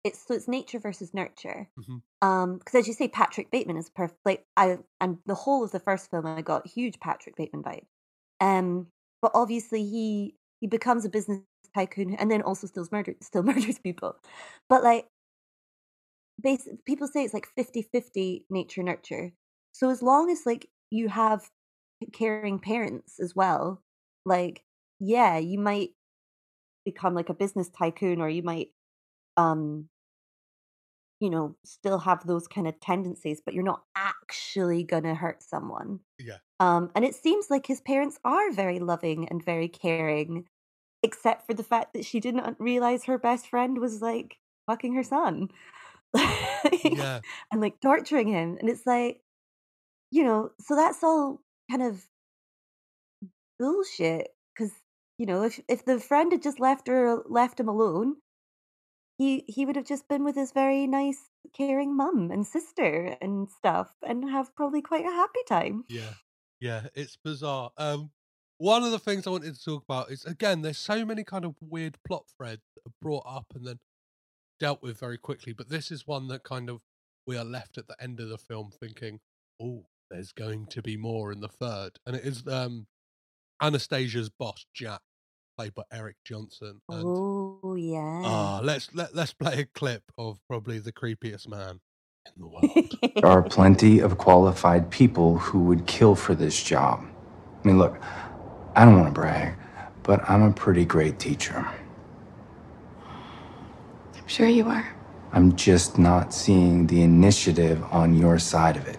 it's so it's nature versus nurture. Mhm. Um, because as you say, Patrick Bateman is perfect. Like I and the whole of the first film, I got huge Patrick Bateman vibe. Um, but obviously he he becomes a business tycoon and then also still murder [laughs] still murders people. But like, base people say it's like 50-50 nature nurture. So as long as like you have caring parents as well, like yeah, you might become like a business tycoon or you might um you know still have those kind of tendencies but you're not actually going to hurt someone. Yeah. Um and it seems like his parents are very loving and very caring except for the fact that she didn't realize her best friend was like fucking her son. [laughs] Yeah. and like torturing him and it's like you know so that's all kind of bullshit because you know if if the friend had just left her left him alone he he would have just been with his very nice caring mum and sister and stuff and have probably quite a happy time. Yeah. Yeah it's bizarre. Um one of the things i wanted to talk about is again there's so many kind of weird plot threads that are brought up and then dealt with very quickly but this is one that kind of we are left at the end of the film thinking oh there's going to be more in the third. And it is um anastasia's boss jack played by eric johnson and oh yeah ah let's let, let's play a clip of probably the creepiest man in the [laughs] world There are plenty of qualified people who would kill for this job. I mean, look, I don't want to brag, but I'm a pretty great teacher. I'm sure you are. I'm just not seeing the initiative on your side of it.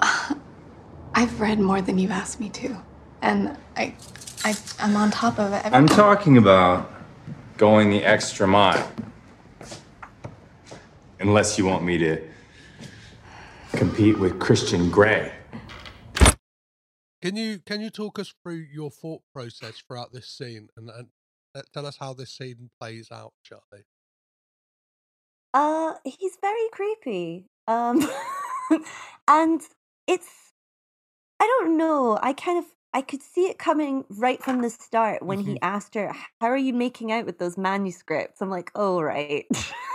[laughs] I've read more than you've asked me to, and I, I, I'm on top of it. I'm talking about going the extra mile. Unless you want me to compete with Christian Grey. Can you can you talk us through your thought process throughout this scene and, and uh, tell us how this scene plays out, Charlie? Uh, he's very creepy. Um, [laughs] and it's I don't know. I kind of I could see it coming right from the start when Mm-hmm. he asked her, "How are you making out with those manuscripts?" I'm like, "Oh, right.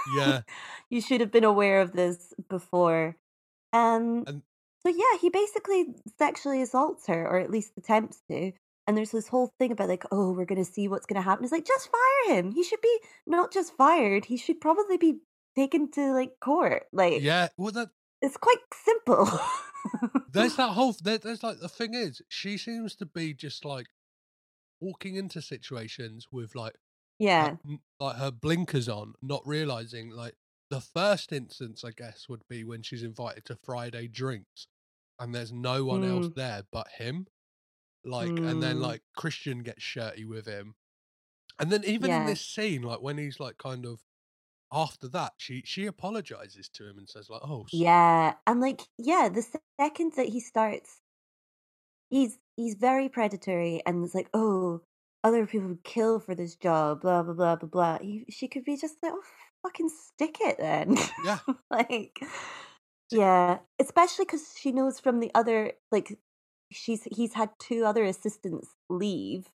Yeah. [laughs] you should have been aware of this before." Um, And so yeah, he basically sexually assaults her, or at least attempts to. And there's this whole thing about like, oh, we're gonna see what's gonna happen. It's like, just fire him. He should be not just fired. He should probably be taken to like court. Like, yeah, well that it's quite simple. there's [laughs] that whole there, there's like the thing is she seems to be just like walking into situations with like yeah, her, like her blinkers on, not realizing like the first instance I guess would be when she's invited to Friday drinks and there's no one else Mm. there but him. Like and then Mm. like Christian gets shirty with him. And then even in this scene, like when he's like kind of after that, she she apologizes to him and says like, "Oh, s- yeah, and like, yeah, the second that he starts, he's he's very predatory, and it's like, oh, other people would kill for this job, blah blah blah blah blah. He, she could be just like, oh, fucking stick it then. yeah, [laughs] like yeah especially because she knows from the other like she's he's had two other assistants leave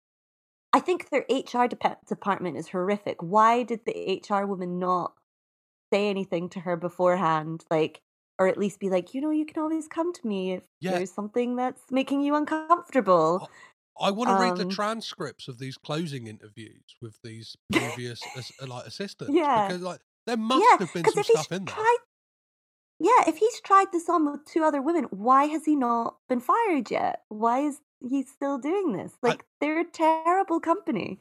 i think their hr dep- department is horrific why did the hr woman not say anything to her beforehand like or at least be like you know you can always come to me if Yeah. there's something that's making you uncomfortable I want to read the Um, transcripts of these closing interviews with these [laughs] previous as, uh, like assistants Yeah. because like there must yeah have been some stuff in there. tried yeah if he's tried this on with two other women why has he not been fired yet why is he still doing this like they're a terrible company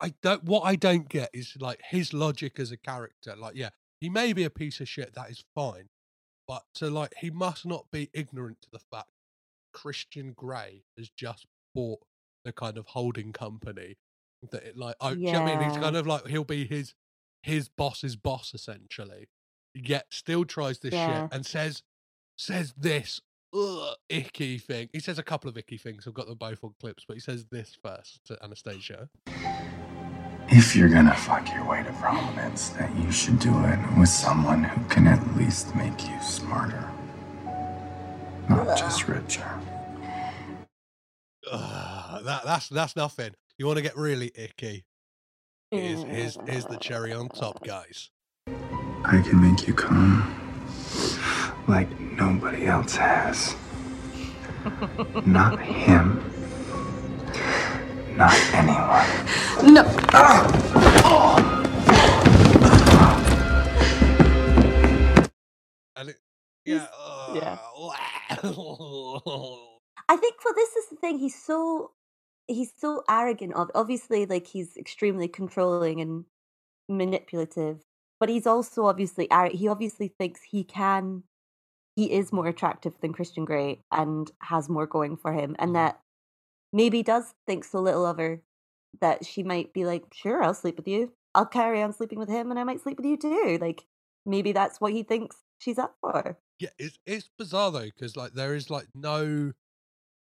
I don't what I don't get is like his logic as a character. Like, yeah, he may be a piece of shit, that is fine. But to like he must not be ignorant to the fact Christian Grey has just bought the kind of holding company that it like oh do you know I mean? He's kind of like he'll be his his boss's boss essentially. Yet still tries this Yeah. shit and says says this ugh, icky thing. He says a couple of icky things. I've got them both on clips, but he says this first to Anastasia. If you're gonna fuck your way to prominence, that you should do it with someone who can at least make you smarter. Not just richer. Ugh, that that's that's nothing. You want to get really icky? Here's, here's here's the cherry on top, guys. I can make you come like nobody else has. Not him. Not anyone. No. And it, yeah, uh, yeah. [laughs] i think well this is the thing he's so he's so arrogant of obviously like he's extremely controlling and manipulative but he's also obviously arro- he obviously thinks he can he is more attractive than christian grey and has more going for him and mm-hmm. that maybe does think so little of her that she might be like sure i'll sleep with you i'll carry on sleeping with him and i might sleep with you too like maybe that's what he thinks she's up for yeah, it's it's bizarre though because like there is like no,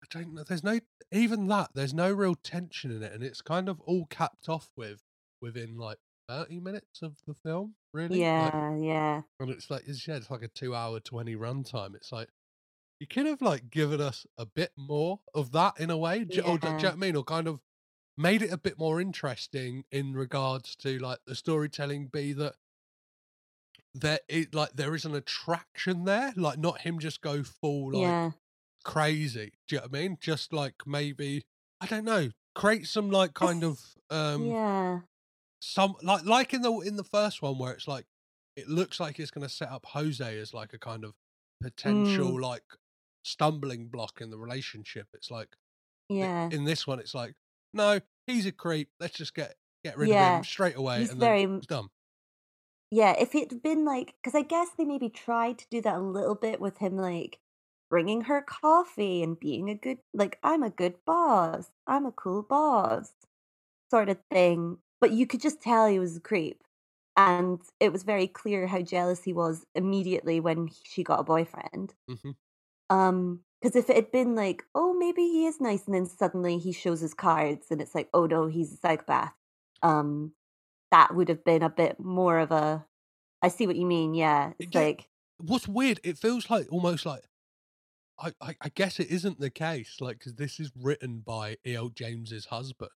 I don't know. There's no even that. There's no real tension in it, and it's kind of all capped off with within like thirty minutes of the film. Really, Like, yeah yeah and it's like it's, yeah, it's like a two-hour, twenty runtime. It's like you could have like given us a bit more of that in a way, j- or do you know what I mean? Or kind of made it a bit more interesting in regards to like the storytelling. Be that there it like there is an attraction there, like not him just go full like yeah crazy. Do you know what I mean? Just like maybe I don't know, create some like kind [laughs] of um yeah some like like in the in the first one where it's like it looks like it's going to set up Jose as like a kind of potential Mm. like stumbling block in the relationship. It's like yeah in this one, it's like no, he's a creep. Let's just get get rid of him straight away, he's and very then done. yeah, if it'd been like, because I guess they maybe tried to do that a little bit with him, like bringing her coffee and being a good, like, I'm a good boss, I'm a cool boss, sort of thing. But you could just tell he was a creep. And it was very clear how jealous he was immediately when she got a boyfriend. Mhm. Um, because if it had been like, oh, maybe he is nice, and then suddenly he shows his cards, and it's like, oh no, he's a psychopath. Um, that would have been a bit more of a. I see what you mean. Yeah, it's Yeah. like What's weird? It feels like almost like. I, I, I guess it isn't the case, like because this is written by E.L. James's husband,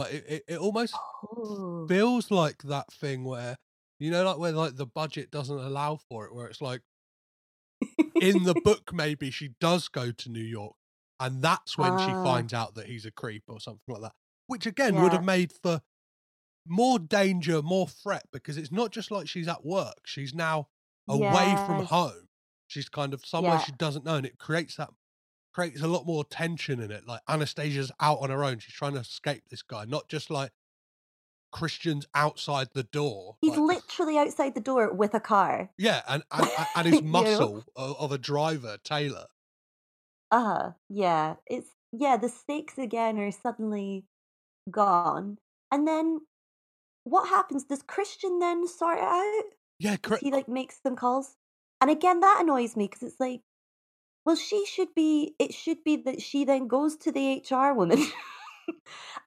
but it, it, it almost oh, feels like that thing where you know, like where like the budget doesn't allow for it, where it's like in the [laughs] book maybe she does go to New York, and that's when she Ah. finds out that he's a creep or something like that, which again would have made for more danger, more threat because it's not just like she's at work; she's now away from home. She's kind of somewhere Yeah. she doesn't know, and it creates that creates a lot more tension in it. Like Anastasia's out on her own; she's trying to escape this guy, not just like Christian's outside the door. he's like- literally outside the door with a car. yeah, and and, [laughs] and- his muscle of, of a driver, Taylor. Uh huh. Yeah. It's yeah. The stakes again are suddenly gone, and then what happens? Does Christian then sort it out? Yeah, he like makes some calls? And again, that annoys me because it's like, well, she should be. It should be that she then goes to the HR woman. [laughs]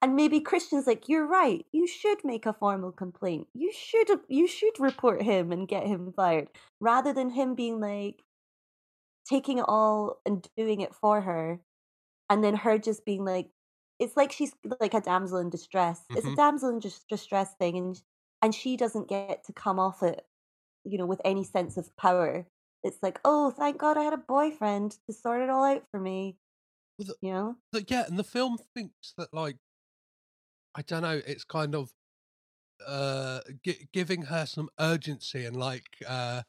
And maybe Christian's like, you're right. You should make a formal complaint. You should you should report him and get him fired, rather than him being like taking it all and doing it for her, and then her just being like, it's like she's like a damsel in distress. It's a Mhm. damsel in dis- distress thing, and and she doesn't get to come off it, you know, with any sense of power. It's like, oh, thank God I had a boyfriend to sort it all out for me. Well, the- You know? But yeah, and the film thinks that like I don't know, it's kind of uh gi- giving her some urgency and like uh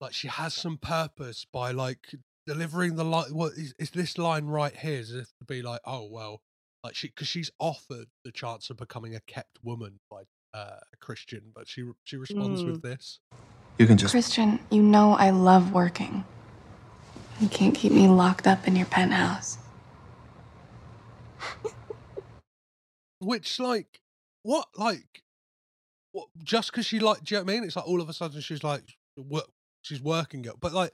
like she has some purpose by like delivering the line what is, is this line right here as if to be like oh well like she because she's offered the chance of becoming a kept woman by uh christian but she she responds with this You can just. Christian, you know I love working. You can't keep me locked up in your penthouse. [laughs] which like what like what just because she like do you know what i mean it's like all of a sudden she's like work she's working it but like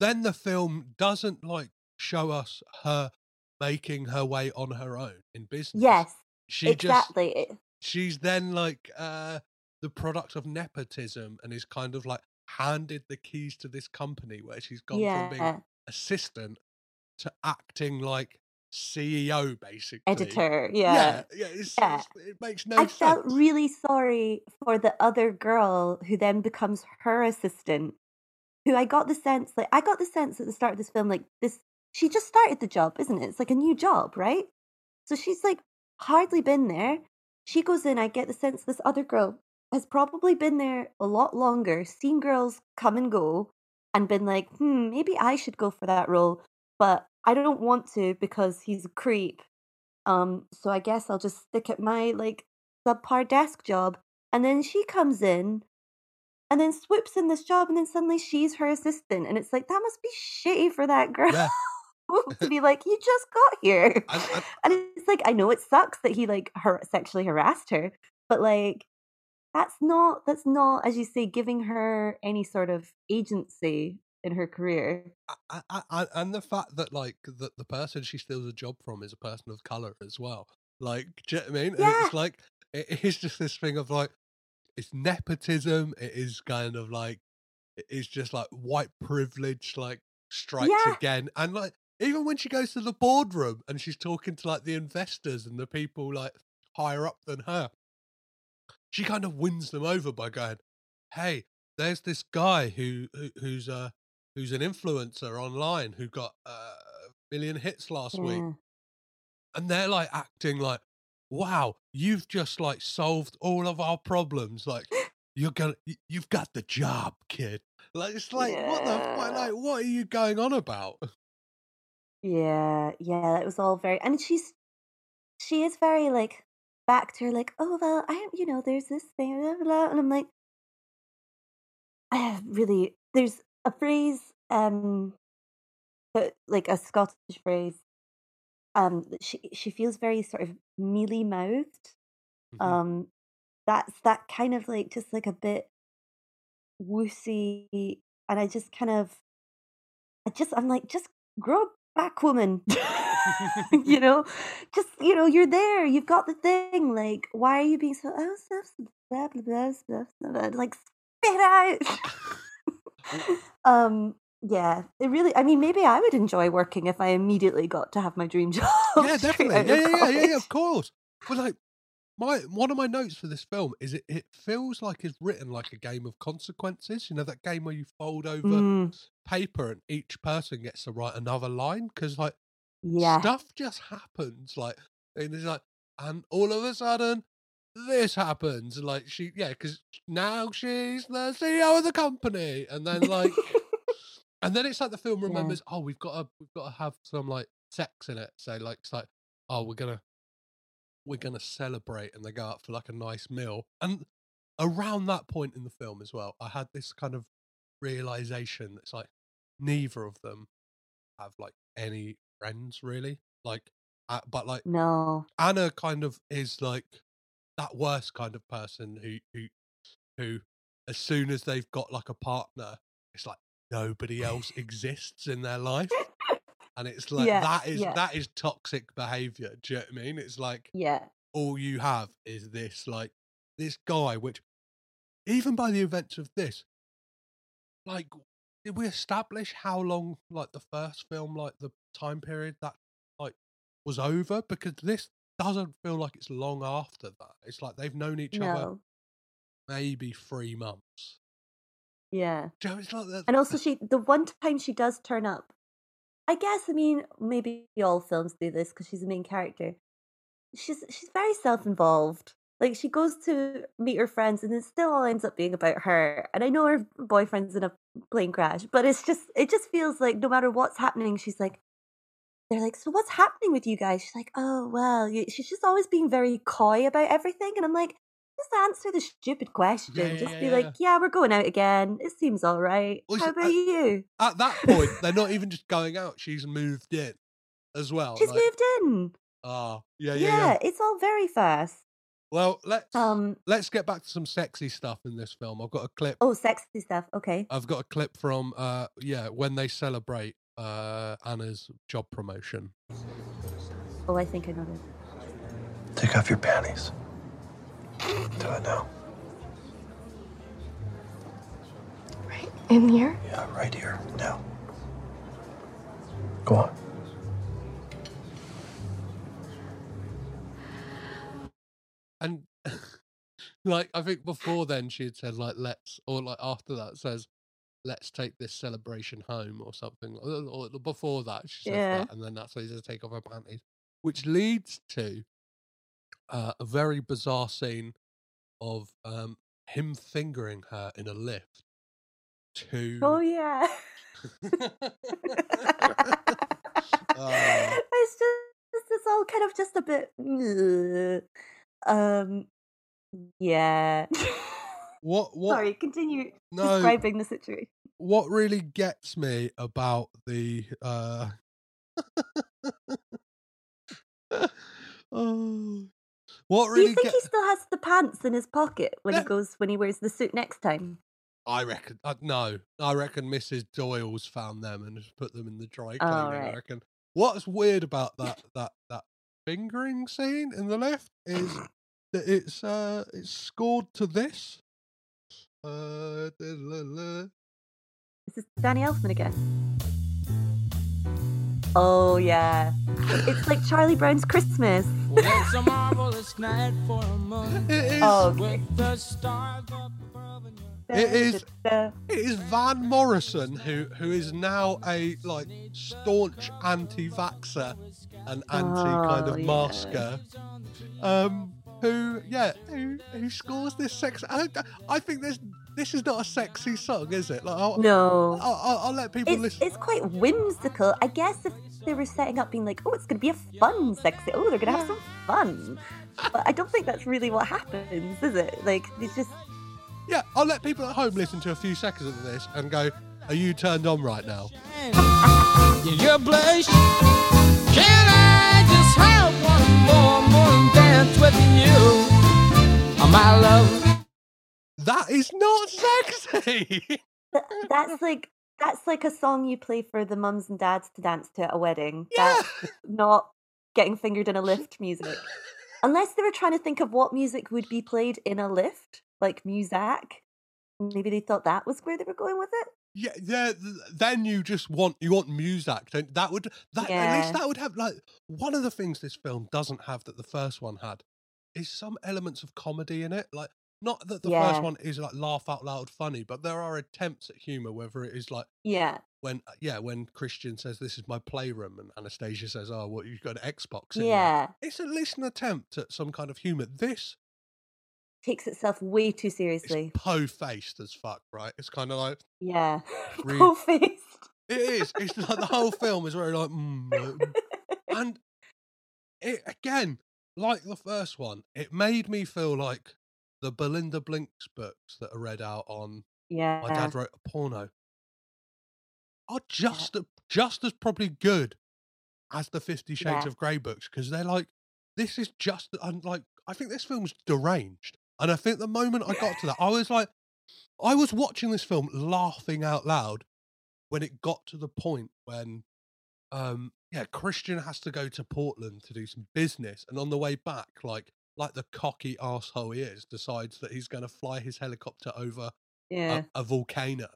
then the film doesn't like show us her making her way on her own in business Yes, she just exactly. It- she's then like uh the product of nepotism and is kind of like handed the keys to this company where she's gone from being assistant to acting like ceo basically editor. Yeah. yeah, yeah, it's, Yeah. it makes no I sense. felt really sorry for the other girl who then becomes her assistant. Who I got the sense, like, I got the sense at the start of this film, like, this, she just started the job, isn't it? It's like a new job, right? So she's like hardly been there. She goes in, I get the sense this other girl has probably been there a lot longer, seen girls come and go, and been like, hmm, maybe I should go for that role, but I don't want to because he's a creep. Um, so I guess I'll just stick at my like subpar desk job. And then she comes in and then swoops in this job and then suddenly she's her assistant. And it's like that must be shitty for that girl Yeah. [laughs] to [laughs] be like, you just got here. And- and- And it's like I know it sucks that he like her sexually harassed her, but like that's not that's not, as you say, giving her any sort of agency in her career. I, I, I, and the fact that like the, the person she steals a job from is a person of color as well. Like, do you know what I mean? And Yeah. it's like it is just this thing of like it's nepotism. It is kind of like it is just like white privilege like strikes Yeah. again. And like even when she goes to the boardroom and she's talking to like the investors and the people like higher up than her, she kind of wins them over by going, "Hey, there's this guy who, who who's uh who's an influencer online who got uh, a million hits last week, and they're like acting like, wow, you've just like solved all of our problems. Like [laughs] You're gonna, you've got the job, kid. Like it's like what the fuck? Like what are you going on about? [laughs] Yeah, yeah, it was all very and she's she is very like back to her like, "Oh well, I am, you know, there's this thing," blah, blah, blah. and I'm like, I have really there's a phrase, um, that, like a Scottish phrase, um, that she she feels very sort of mealy mouthed. Mm-hmm. Um, that's that kind of like just like a bit woozy, and I just kind of, I just I'm like, just grow back, woman. [laughs] [laughs] you know, just you know, you're there. You've got the thing. Like, why are you being so oh blah blah blah blah blah? blah. Like, spit out. [laughs] um. Yeah, it really. I mean, maybe I would enjoy working if I immediately got to have my dream [laughs] job. yeah, definitely. Yeah, yeah, yeah, yeah, yeah, of course. But like my one of my notes for this film is it, it feels like it's written like a game of consequences. You know that game where you fold over Mm. paper and each person gets to write another line because like Yeah. stuff just happens. Like and it's like and all of a sudden this happens. Like she yeah because now she's the CEO of the company and then like. [laughs] And then it's like the film Yeah. remembers, oh, we've got to we've got to have some like sex in it. So like it's like, oh, we're gonna we're gonna celebrate, and they go out for like a nice meal. And around that point in the film as well, I had this kind of realization. It's like neither of them have like any friends really. Like, uh, but like No. Anna kind of is like that worst kind of person who who who as soon as they've got like a partner, it's like nobody else exists in their life. And it's [laughs] like Yeah, that is yeah. that is toxic behavior. Do you know what I mean? It's like Yeah. all you have is this like this guy, which even by the events of this, like did we establish how long like the first film, like the time period that like was over? Because this doesn't feel like it's long after that. It's like they've known each other maybe three months. Yeah. You know, it's like that. And also, she the one time she does turn up, I guess. I mean, maybe all films do this because she's the main character. She's she's very self involved. Like she goes to meet her friends, and it still all ends up being about her. And I know her boyfriend's in a plane crash, but it's just it just feels like no matter what's happening, she's like. They're like, so what's happening with you guys? She's like, oh well, she's just always being very coy about everything, and I'm like, just answer the stupid question. yeah, just yeah, be yeah. like, yeah, we're going out again. It seems all right. Well, How about I- you? At that point, they're not even [laughs] just going out. She's moved in as well. She's like, moved in. Ah, yeah, Yeah, yeah, yeah. it's all very fast. Well, let's Um. let's get back to some sexy stuff in this film. I've got a clip. Oh, sexy stuff. Okay. I've got a clip from uh yeah when they celebrate uh Anna's job promotion. Oh, I think I know this. Take off your panties. Do it now. Right in here? Yeah, right here. Now. Go on. And [laughs] like I think before then she had said like let's or like after that says let's take this celebration home or something or, or before that she says Yeah. that and then that's why she says take off her panties which leads to uh, a very bizarre scene of um him fingering her in a lift to Oh yeah. Oh. [laughs] [laughs] It's just it's all kind of just a bit. Um. Yeah. [laughs] what what Sorry. Continue No. describing the situation. what really gets me about the uh [laughs] oh, what Do you think get he still has the pants in his pocket when Yeah. he goes when he wears the suit next time? I reckon uh, no I reckon Mrs Doyle's found them and put them in the dry Oh, cleaning I reckon what's weird about that that that fingering scene in the lift is [coughs] that it's uh it's scored to this uh da- la- la. Is Danny Elfman again? Oh yeah. It's like Charlie Brown's Christmas. It's a marvelous night for a moon. [laughs] It is. Oh, okay. With the stars up above and your It is. Da- It is Van Morrison who who is now a like staunch anti-vaxxer and anti kind Oh, of yeah. masker. Um, who, yeah, who, who scores this sex. I, I think this this is not a sexy song, is it? Like, I'll, No. I'll, I'll, I'll let people It's, listen. it's quite whimsical. I guess if they were setting up being like, oh, it's going to be a fun sexy, oh, they're going to have some fun. But I don't think that's really what happens, is it? Like, it's just, Yeah, I'll let people at home listen to a few seconds of this and go, "Are you turned on right now?" in your place. Can I just have one more morning dance with you, oh, my love? That is not sexy. th- that's like, that's like a song you play for the mums and dads to dance to at a wedding. Yeah. That's not getting fingered in a lift music. Unless they were trying to think of what music would be played in a lift, like Muzak. Maybe they thought that was where they were going with it. Yeah, yeah. th- Then you just want you want music. Don't that would that at least that would have like one of the things this film doesn't have that the first one had is some elements of comedy in it. Like not that the Yeah. first one is like laugh out loud funny, but there are attempts at humor. Whether it is like Yeah. when uh, yeah when Christian says this is my playroom and Anastasia says oh what you've got an Xbox. In there." Yeah. it's at least an attempt at some kind of humor. This Takes itself way too seriously. po faced as fuck, right? It's kind of like Yeah. [laughs] Re- Full faced. It is. It's like the whole film is very like, mm, [laughs] and it again, like the first one, it made me feel like the Belinda Blinked books that are read out on Yeah. my dad wrote a porno are just just as probably good as the Fifty Shades Yeah. of Grey books because they're like this is just and like I think this film's deranged, and I think the moment I got to that, I was like, I was watching this film laughing out loud when it got to the point when um yeah christian has to go to portland to do some business and on the way back like like the cocky asshole he is decides that he's going to fly his helicopter over Yeah. a, a volcano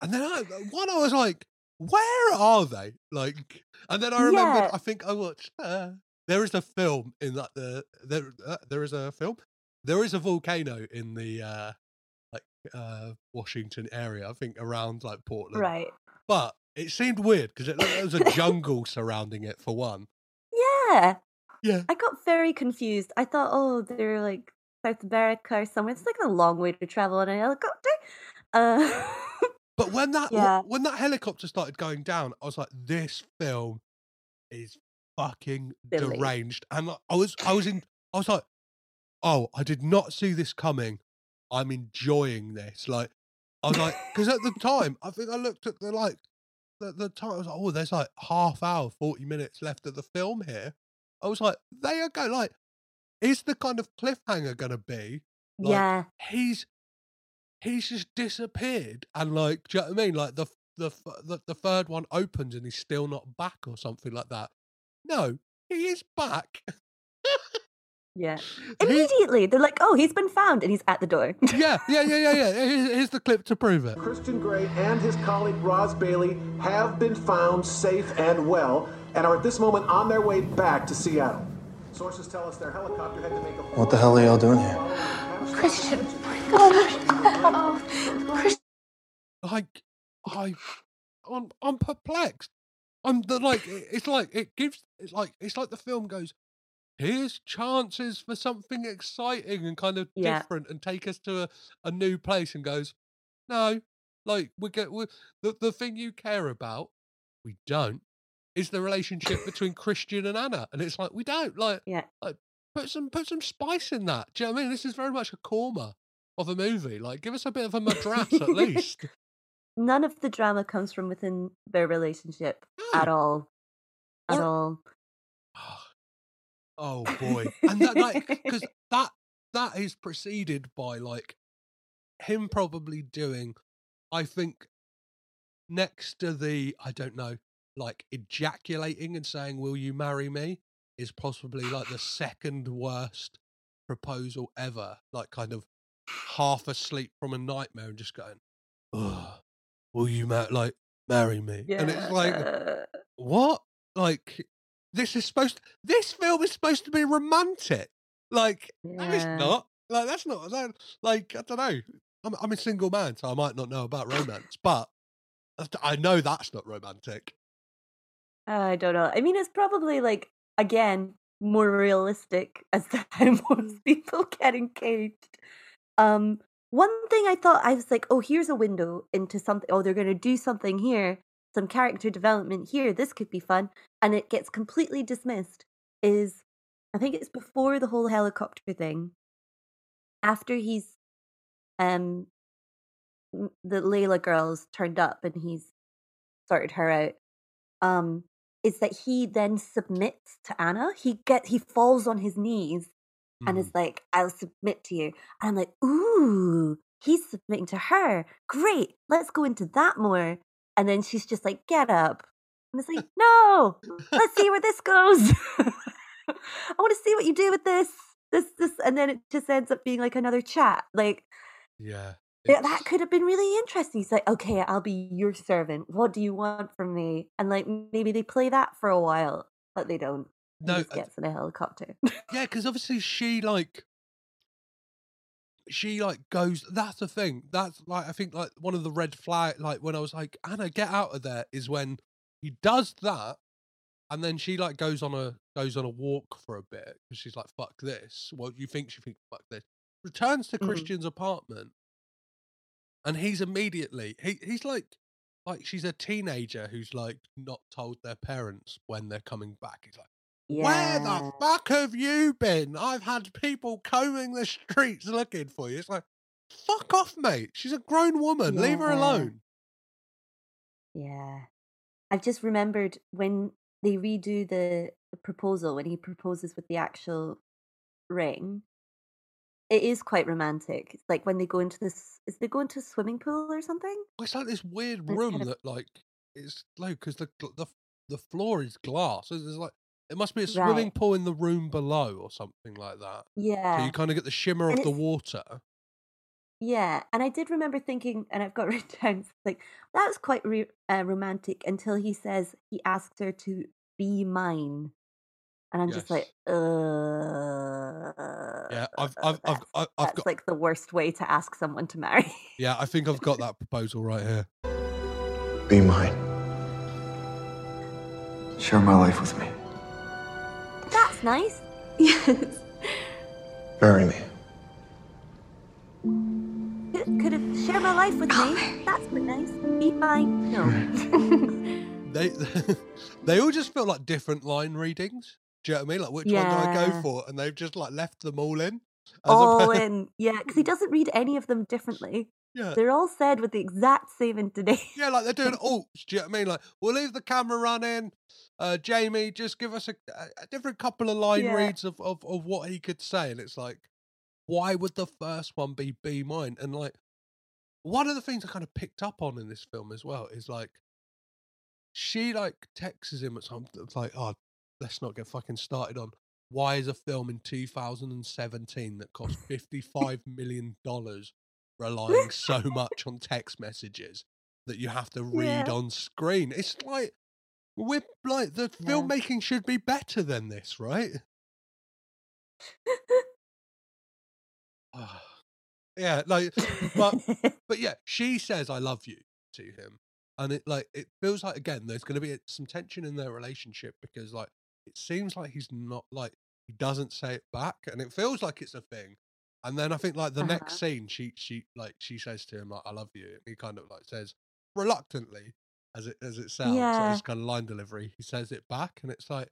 and then i one i was like where are they like and then i remembered Yeah. i think i watched uh, there is a film in that the there uh, there is a film there is a volcano in the uh like uh washington area i think around like portland Right. but it seemed weird because it there was a [laughs] jungle surrounding it for one. Yeah. Yeah. I got very confused. I thought, oh, they're like South America or somewhere. It's like a long way to travel on a helicopter. Uh, But when [laughs] that Yeah. when that helicopter started going down, I was like, this film is fucking Silly. deranged. And like, I was I was in I was like, oh, I did not see this coming. I'm enjoying this. Like I was like, [laughs] because at the time, I think I looked at the like the, the time. I was like, oh, there's like half hour, forty minutes left of the film here. I was like, they are going like, is the kind of cliffhanger going to be? Like, yeah. he's he's just disappeared, and like, do you know what I mean? Like the the the, the third one opens and he's still not back, or something like that. No, he is back. Yeah. He- Immediately, they're like, oh, he's been found, and he's at the door. yeah, yeah, yeah, yeah, yeah. Here's, here's the clip to prove it. Christian Grey and his colleague Roz Bailey have been found safe and well and are at this moment on their way back to Seattle. Sources tell us their helicopter had to make a What the hell are y'all doing here? Christian, [laughs] oh, Christian. Like, I, I'm, I'm perplexed. I'm the like, it's like it gives, it's like it's like the film goes. Here's chances for something exciting and kind of Yeah. different, and take us to a, a new place. And goes, no, like we get we, the the thing you care about, we don't. Is the relationship [laughs] between Christian and Anna, and it's like we don't like. Yeah. Like, put some put some spice in that. Do you know what I mean? This is very much a korma of a movie. Like, give us a bit of a madras at [laughs] least. None of the drama comes from within their relationship at all. At Or- all. Ah. Oh [laughs] boy, and that like because that that is preceded by like him probably doing, I think, next to the I don't know, like ejaculating and saying, "Will you marry me?" is possibly like the second worst proposal ever. Like kind of half asleep from a nightmare and just going, "Ugh, will you ma- like marry me?" And it's like, uh what? Like this is supposed this film is supposed to be romantic. Like no, it's not. Like that's not that, like I don't know. I'm I'm a single man, so I might not know about romance, but I know that's not romantic. I don't know. I mean, it's probably like again more realistic as to how most people get engaged. Um, one thing I thought I was like, oh, here's a window into something. Oh, they're going to do something here, some character development here. This could be fun, and it gets completely dismissed. Is I think it's before the whole helicopter thing. After he's, um, the Leila girls turned up and he's sorted her out. Um, is that he then submits to Anna. He get he falls on his knees and Mm. is like, "I'll submit to you." And I'm like, "Ooh, he's submitting to her. Great, let's go into that more." And then she's just like, "Get up," and it's like, "No, let's see where this goes. [laughs] I want to see what you do with this, this, this." And then it just ends up being like another chat. Like Yeah. yeah, that could have been really interesting. He's like, "Okay, I'll be your servant. What do you want from me?" And like maybe they play that for a while, but they don't. He No, just uh, gets in a helicopter. Yeah, because obviously she like she like goes. That's the thing. That's like I think like one of the red flag. Like when I was like Anna, get out of there, is when he does that, and then she like goes on a goes on a walk for a bit because she's like fuck this. Well, you think she thinks fuck this. Returns to Mhm. Christian's apartment, and he's immediately he he's like like she's a teenager who's like not told their parents when they're coming back. He's like. Where the fuck have you been? I've had people combing the streets looking for you. It's like, fuck off, mate. She's a grown woman. Leave her alone. Yeah. I've just remembered when they redo the the proposal, when he proposes with the actual ring, it is quite romantic. It's like when they go into this, is they go into a swimming pool or something? It's like this weird it's room kind of- that, like, it's low because the, the the floor is glass. So there's like, it must be a swimming Right. pool in the room below or something like that. So Yeah. you kind of get the shimmer And of the water. Yeah, and I did remember thinking, and I've got [laughs] written down, like that was quite re- uh, romantic until he says he asked her to be mine, and I'm just like, uh, Yeah, I've, I've, I've, I've, I've that's got, like the worst way to ask someone to marry. yeah, I think I've got that proposal right here. Be mine. Share my life with me. That's nice. [laughs] Yes. Marry me. Could, could have shared my life with me. That's quite nice. Be mine. No. [laughs] They, [laughs] they all just feel like different line readings. Do you know what I mean? Like, which one do I go for? And they've just like left them all in. all oppo- [laughs] in. Yeah, because he doesn't read any of them differently. Yeah. They're all said with the exact same intonation. Yeah, like they're doing alts. Do you know what I mean? Like, we'll leave the camera running. Uh, Jamie, just give us a, a different couple of line Yeah. reads of, of, of what he could say. And it's like, why would the first one be Be Mine? And like, one of the things I kind of picked up on in this film as well is like, she like texts him at something. It's like, oh, let's not get fucking started on why is a film in 2017 that cost 55 million dollars relying so much on text messages that you have to [laughs] read Yeah. on screen. It's like we're like the Yeah. filmmaking should be better than this, right? [laughs] Ah, yeah, like but [laughs] but yeah, she says I love you to him. And it like it feels like again there's going to be some tension in their relationship because like it seems like he's not like he doesn't say it back and it feels like it's a thing. And then I think like the next Uh-huh. scene she she like she says to him like I love you and he kind of like says reluctantly as it as it sounds Yeah. as kind of line delivery he says it back and it's like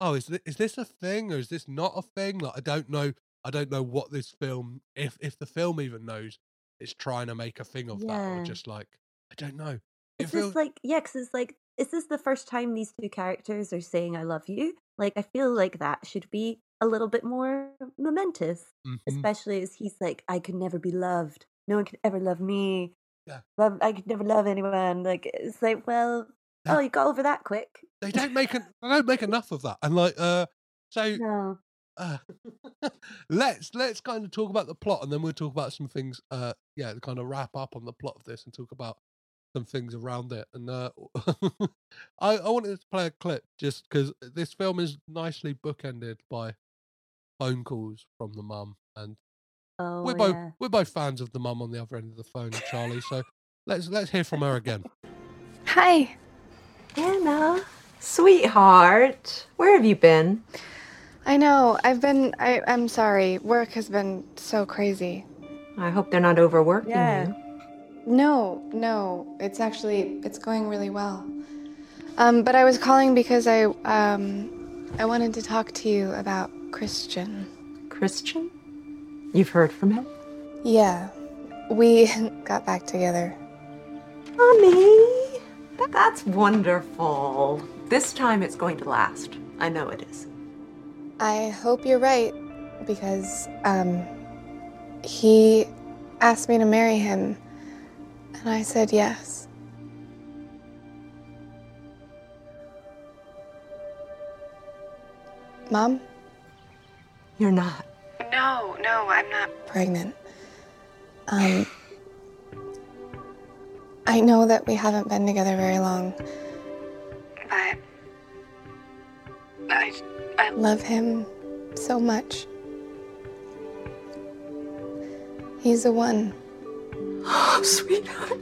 oh is this, is this a thing or is this not a thing like I don't know I don't know what this film if if the film even knows it's trying to make a thing of that or Yeah. just like I don't know it Is feels this like yeah? Because it's like, is this the first time these two characters are saying "I love you"? Like, I feel like that should be a little bit more momentous, Mhm. especially as he's like, "I could never be loved. No one could ever love me. Yeah. Love, I could never love anyone." Like, it's like, well, Yeah. oh, you got over that quick. they don't make an, they don't make enough of that and like uh so No. Uh, [laughs] let's let's kind of talk about the plot and then we'll talk about some things uh yeah to kind of wrap up on the plot of this and talk about some things around it and uh [laughs] I, I wanted to play a clip just because this film is nicely bookended by phone calls from the mum and Oh, we're both yeah. we're both fans of the mum on the other end of the phone charlie so let's let's hear from her again Hi. Anna, sweetheart, where have you been? I know. I've been. I, I'm sorry. Work has been so crazy. I hope they're not overworking Yeah. you. No, no. It's actually it's going really well. Um, but I was calling because I um I wanted to talk to you about Christian. Christian? You've heard from him? Yeah, we [laughs] got back together. Honey, that's wonderful. This time it's going to last. I know it is. I hope you're right because um he asked me to marry him and I said yes. Mom? You're not. No, no, I'm not pregnant. Um I know that we haven't been together very long. But I I love him so much. He's the one. Oh, [gasps] sweetheart.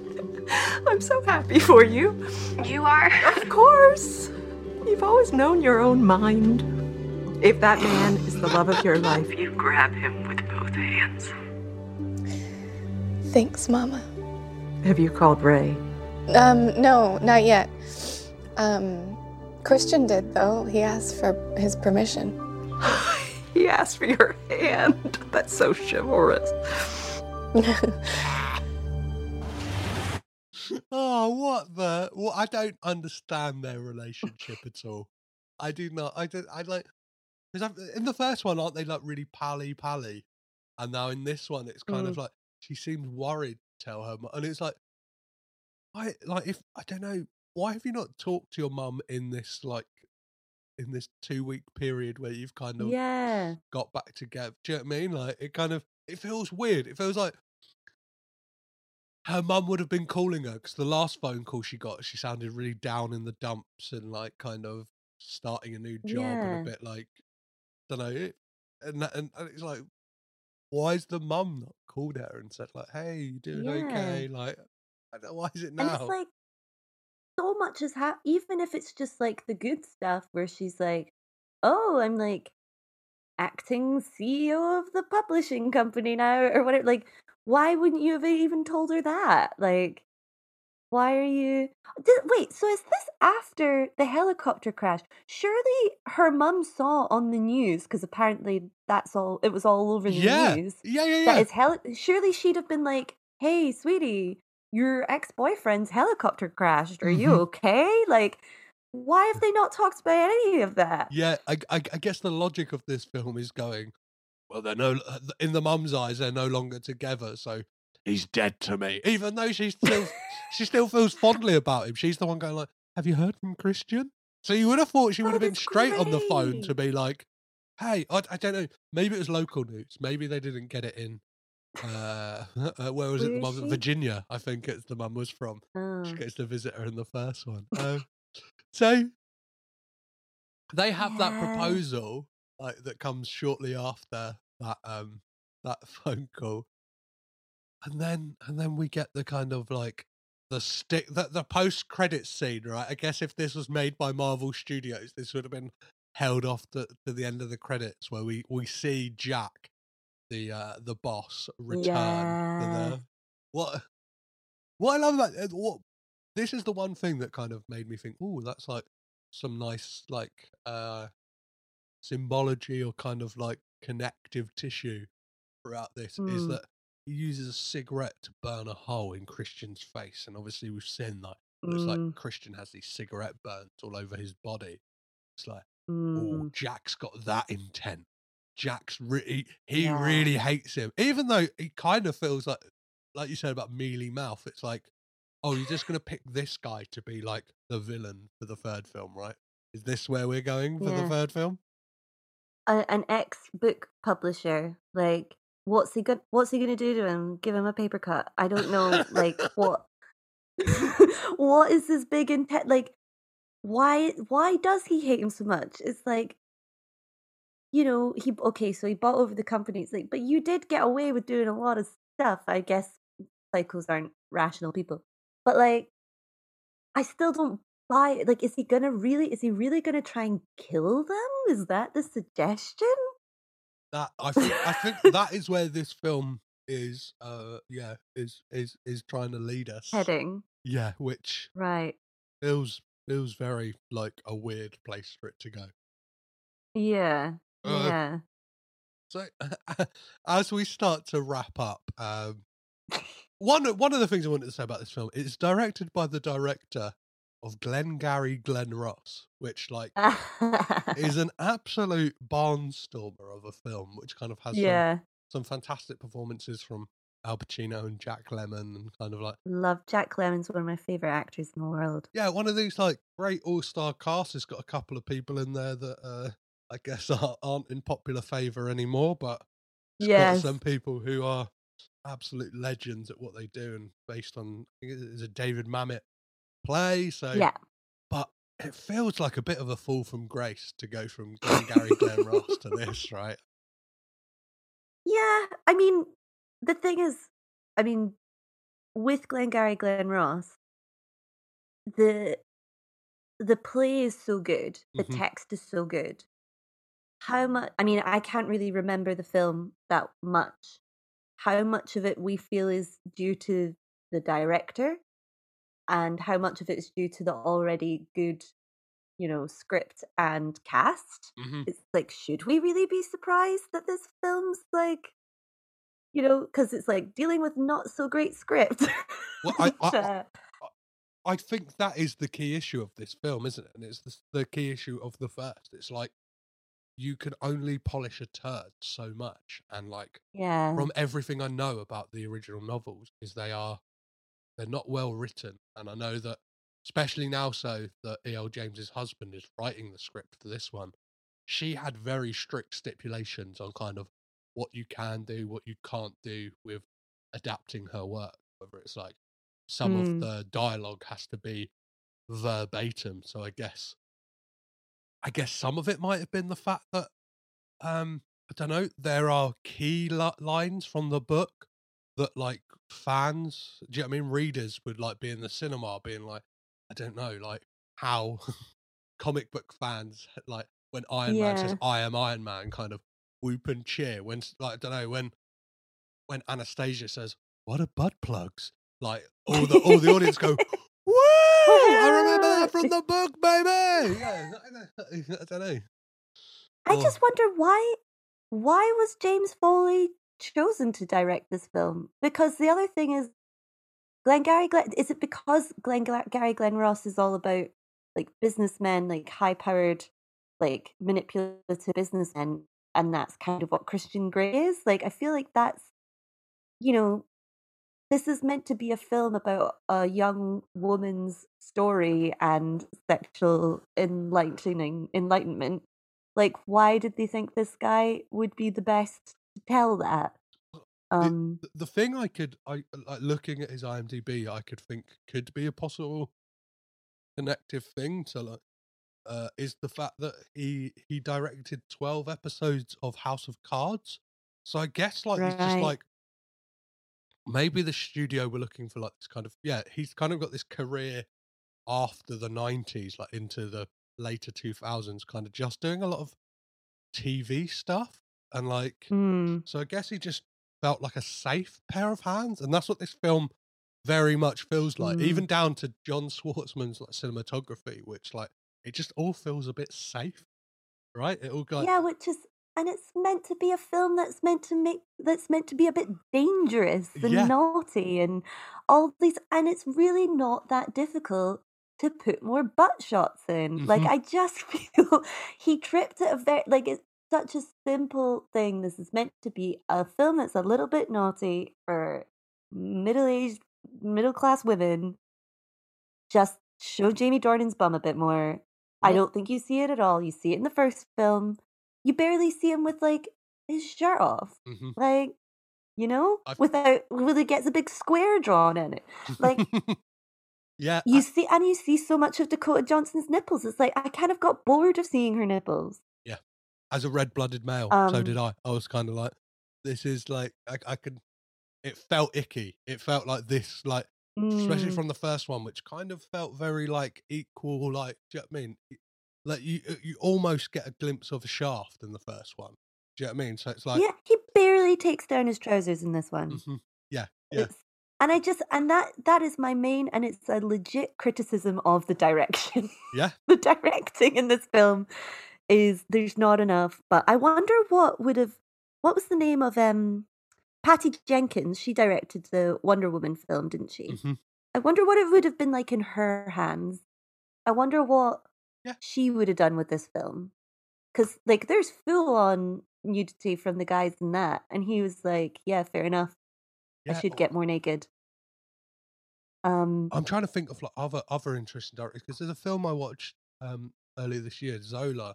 I'm so happy for you. You are? Of course. You've always known your own mind. If that man is the love of your life, you grab him with both hands. Thanks, Mama. Have you called Ray? Um, no, not yet. Um, Christian did though. He asked for his permission. [laughs] He asked for your hand. That's so chivalrous. [laughs] Oh, what the? Well, I don't understand their relationship at all. I do not. I do. I like because in the first one, aren't they like really pally pally, and now in this one, it's kind of Mm. like she seemed worried to tell her, mu- and it's like, I like if I don't know why have you not talked to your mum in this like in this two week period where you've kind of Yeah. got back together. Do you know what I mean? Like it kind of it feels weird. It feels like her mum would have been calling her because the last phone call she got, she sounded really down in the dumps and like kind of starting a new job and a bit like don't know. It, and, that- and and it's like, why is the mum not called her and said like, "Hey, you doing Yeah. okay?" Like, why is it And now? it's like so much has happened, even if it's just like the good stuff where she's like, oh, I'm like acting CEO of the publishing company now, or whatever. Like, why wouldn't you have even told her that? Like, why are you. Did, wait, so is this after the helicopter crash? Surely her mum saw on the news, because apparently that's all, it was all over the yeah, news. yeah, yeah, yeah. is heli- surely she'd have been like, "Hey, sweetie, your ex-boyfriend's helicopter crashed. Are you Mhm. okay?" Like, why have they not talked about any of that? Yeah, I, I, I guess the logic of this film is going, well, they're no, in the mum's eyes, they're no longer together, so he's dead to me. Even though she still, she still feels fondly about him. She's the one going like, "Have you heard from Christian?" So you would have thought she would have been straight on the phone to be like, "Hey, I, I don't know, maybe it was local news. Maybe they didn't get it in." Uh, [laughs] uh, where was it? The mum. Virginia, I think it's the mum was from. She Oh. gets to visit her in the first one. [laughs] Um, so they have that proposal like that comes shortly after that um that [laughs] phone call and then and then we get the kind of like the stick the, the post credit scene right i guess if this was made by marvel studios this would have been held off to, to the end of the credits where we we see jack the uh the boss return Yeah. the what what i love about uh, what this is the one thing that kind of made me think oh that's like some nice like uh symbology or kind of like connective tissue throughout this is Mm. that he uses a cigarette to burn a hole in Christian's face, and obviously we've seen that. It looks like Mm. Christian has these cigarette burns all over his body. It's like, oh, Mm. Jack's got that intent. Jack's really he Yeah. really hates him, even though he kind of feels like, like you said about mealy mouth. It's like, oh, you're just gonna pick this guy to be like the villain for the third film, right? Is this where we're going for the third film? A- an ex book publisher, like, what's he gonna what's he gonna do to him? Give him a paper cut? I don't know, like [laughs] what [laughs] what is this big intent like why why does he hate him so much? It's like you know, he okay, so he bought over the company. It's like, but you did get away with doing a lot of stuff. I guess psychos aren't rational people. But like I still don't why? Like, is he gonna really? Is he really gonna try and kill them? Is that the suggestion? That I [laughs] think I think that is where this film is. Uh, yeah, is is is trying to lead us. Heading Yeah, which right. feels feels very like a weird place for it to go. Yeah. Uh, yeah. So [laughs] as we start to wrap up, um, one one of the things I wanted to say about this film is directed by the director of Glengarry Glen Ross, which like is an [laughs] absolute barnstormer of a film, which kind of has yeah. some, some fantastic performances from Al Pacino and Jack Lemmon, and kind of like Love Jack Lemmon's one of my favorite actors in the world. yeah, one of these like great all star casts. has got a couple of people in there that uh, I guess [laughs] are, aren't in popular favor anymore, but got some people who are absolute legends at what they do, and based on I think it's a David Mamet play. So Yeah. but it feels like a bit of a fall from grace to go from [laughs] Gary Glen Ross to this, right? Yeah, I mean, the thing is, I mean, with Glengarry Glen Ross, the the play is so good, the Mhm. text is so good. How much? I mean, I can't really remember the film that much. How much of it we feel is due to the director, and how much of it is due to the already good, you know, script and cast. Mhm. It's like, should we really be surprised that this film's like, you know, because it's like dealing with not so great script. Well, [laughs] I, I, Uh, I think that is the key issue of this film, isn't it? And it's the, the key issue of the first. It's like you can only polish a turd so much, and like yeah. from everything I know about the original novels, is they are they're not well written, and I know that especially now, so that E.L. James's husband is writing the script for this one. She had very strict stipulations on kind of what you can do, what you can't do with adapting her work. Whether it's like some of Mm. the dialogue has to be verbatim. So I guess, I guess some of it might have been the fact that, um, I don't know, there are key li- lines from the book that like fans, do you know what I mean? Readers would like be in the cinema being like, I don't know, like how [laughs] comic book fans like when Iron Man says I am Iron Man kind of whoop and cheer when like I don't know when when Anastasia says what are butt plugs like all the all the audience go [laughs] [laughs] I remember that from the book baby yeah I don't know I Oh. just wonder why why was James Foley chosen to direct this film? Because the other thing is Glengarry Glen is it because Glengarry Glen Ross is all about like businessmen, like high powered, like manipulative businessmen, and that's kind of what Christian Grey is? Like I feel like that's you know this is meant to be a film about a young woman's story and sexual enlightening enlightenment. Like, why did they think this guy would be the best to tell that? Um, the, the thing I could I like looking at his IMDb I could think could be a possible connective thing to like uh, is the fact that he he directed 12 episodes of House of Cards. So I guess like it's just like maybe the studio were looking for like this kind of yeah, he's kind of got this career after the 90s like into the later 2000s kind of just doing a lot of TV stuff and like mm, so I guess he just felt like a safe pair of hands, and that's what this film very much feels like. Mm. Even down to John [laughs] Schwartzman's like cinematography, which like it just all feels a bit safe, right? It all got yeah, which is, and it's meant to be a film that's meant to make, that's meant to be a bit dangerous and Yeah. naughty and all these, and it's really not that difficult to put more butt shots in. Like, Mhm. I just [laughs] feel he tripped at a very, like, it's such a simple thing. This is meant to be a film that's a little bit naughty for middle aged, middle class women. Just show Jamie Dornan's bum a bit more. I don't think you see it at all. You see it in the first film. You barely see him with like his shirt off. Mhm. Like, you know, I've- without it gets a big square drawn in it. Like [laughs] yeah, you I- see and you see so much of Dakota Johnson's nipples. It's like I kind of got bored of seeing her nipples. Yeah. As a red-blooded male, so Um, did I. I was kind of like, this is like I, I could. It felt icky. It felt like this, like especially Mm. from the first one, which kind of felt very like equal. Like, do you know what I mean? Like you, uh, you almost get a glimpse of a shaft in the first one. Do you know what I mean? So it's like, yeah, he barely takes down his trousers in this one. mhm, yeah, yeah, It's, and I just and that that is my main and it's a legit criticism of the direction. yeah. [laughs] the directing in this film is there's not enough. But I wonder what would have what was the name of um Patty Jenkins? She directed the Wonder Woman film, didn't she? mhm. I wonder what it would have been like in her hands. I wonder what Yeah. she would have done with this film. Because, like, there's full on nudity from the guys in that. And he was like, yeah, fair enough. I Yeah, should get more naked. Um, I'm trying to think of like other other interesting directors because there's a film I watched um earlier this year, Zola,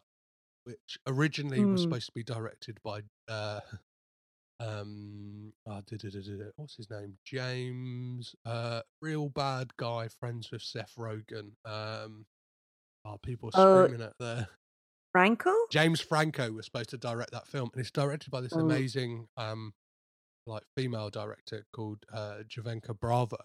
which originally was Mm. supposed to be directed by uh [laughs] um oh, what's his name James uh real bad guy friends with Seth Rogen um oh people are Oh. screaming at there Franco? James Franco was supposed to direct that film, and it's directed by this Oh. amazing, um, like female director called uh, Janicza Bravo,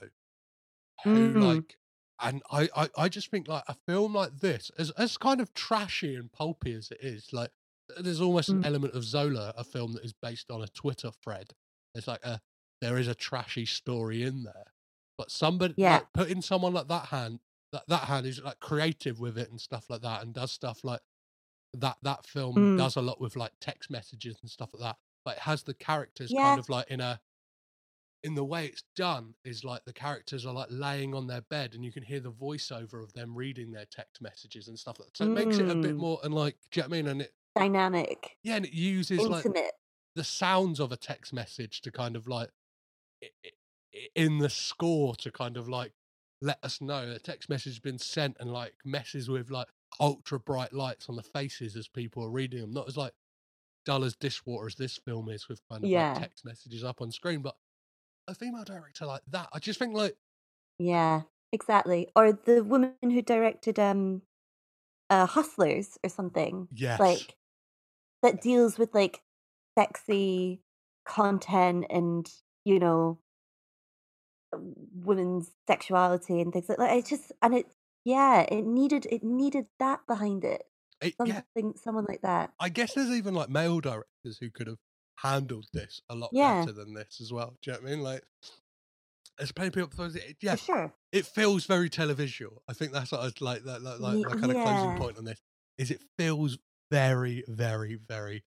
who Mm. like, and I, I, I just think like a film like this, as as kind of trashy and pulpy as it is, like there's almost an Mm. element of Zola, a film that is based on a Twitter thread. It's like a there is a trashy story in there, but somebody Yeah. like, putting someone like that hand that that hand is like creative with it and stuff like that, and does stuff like that that film Mm. does a lot with like text messages and stuff like that but it has the characters Yeah. kind of like in a in the way it's done is like the characters are like laying on their bed and you can hear the voiceover of them reading their text messages and stuff like that so it makes it a bit Mm. more and like do you know what i mean and it Dynamic. yeah and it uses like the sounds of a text message to kind of like i- i- in the score to kind of like let us know a text message has been sent and like messes with like ultra bright lights on the faces as people are reading them not as like dull as dishwater as this film is with kind of Yeah. like text messages up on screen but a female director like that i just think like Yeah, exactly. Or the woman who directed um uh Hustlers or something. Yes. Like that deals with like sexy content and, you know, women's sexuality and things like that. It's just and it yeah, it needed it needed that behind it. it, yeah Something someone like that. i guess there's even like male directors who could have handled this a lot Yeah. better than this as well do you know what i mean like there's plenty people it- yeah For sure. it feels very televisual. I think that's what I was like that like, like kind of closing point on this is it feels very, very, very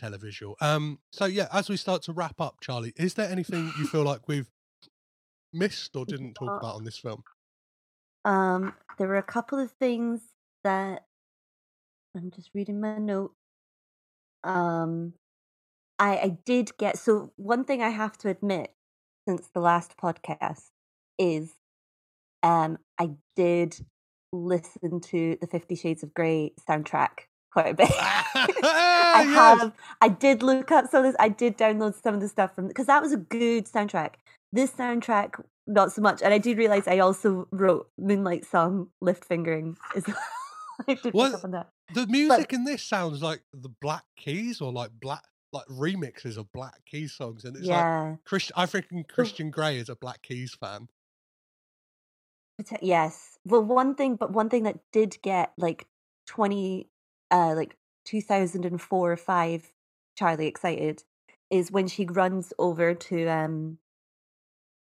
televisual. Um so yeah, as we start to wrap up, Charlie, is there anything you feel like we've missed or didn't talk about on this film? Um, there were a couple of things that I'm just reading my note. Um, I I did get so one thing I have to admit since the last podcast is, um, I did listen to the Fifty Shades of Grey soundtrack quite a bit. [laughs] [laughs] I Yes. have. I did look up some of this. I did download some of the stuff from because that was a good soundtrack. This soundtrack, not so much. And I did realize I also wrote Moonlight Song, Lift Fingering. Is [laughs] I did pick What- up on that. The music in this sounds like the Black Keys or like black like remixes of Black Keys songs, and it's Yeah. like Christian. I think Christian Grey is a Black Keys fan. Yes. Well, one thing, but one thing that did get like twenty, uh, like two thousand and four or five, Charlie excited, is when she runs over to um.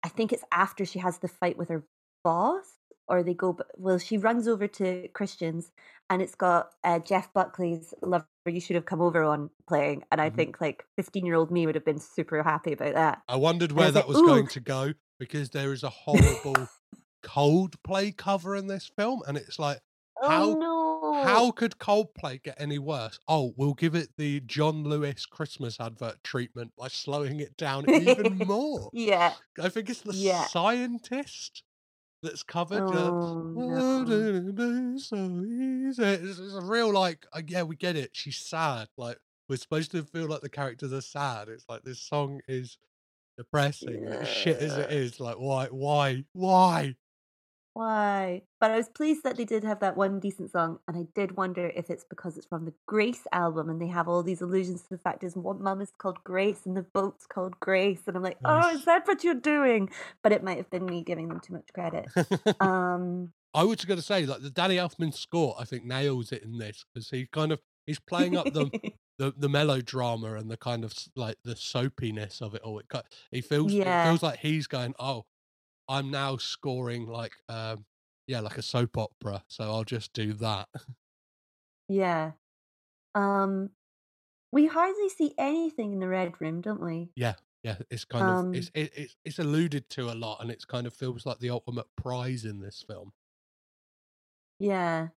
I think it's after she has the fight with her boss, or they go. Well, she runs over to Christians, and it's got uh, Jeff Buckley's "Lover You Should Have Come Over" on playing, and I Mhm. think like fifteen-year-old me would have been super happy about that. I wondered And I where was that like, was going to go because there is a [laughs] horrible Coldplay cover in this film, and it's like, how oh no! how could Coldplay get any worse? Oh, we'll give it the John Lewis Christmas advert treatment by slowing it down even [laughs] more. Yeah. I think it's the Yeah. scientist that's covered. uh, Oh, "Why no. so easy?" It's, it's a real like, uh, yeah, we get it. She's sad. Like we're supposed to feel like the characters are sad. It's like this song is depressing, as shit as it is. Like why, why, why? Why? But I was pleased that they did have that one decent song, and I did wonder if it's because it's from the Grace album, and they have all these allusions to the fact is one mum is called Grace and the boat's called Grace, and I'm like, oh, is that what you're doing? But it might have been me giving them too much credit. um, I was going to say, like the Danny Elfman score, I think nails it in this because he kind of he's playing up the [laughs] the the melodrama and the kind of like the soapiness of it all. It he feels it feels like he's going, oh, I'm now scoring like um yeah like a soap opera, so I'll just do that. [laughs] yeah. Um, we hardly see anything in the Red Room, don't we? yeah, yeah, it's kind Um, of it's it, it's it's alluded to a lot, and it's kind of feels like the ultimate prize in this film. Yeah.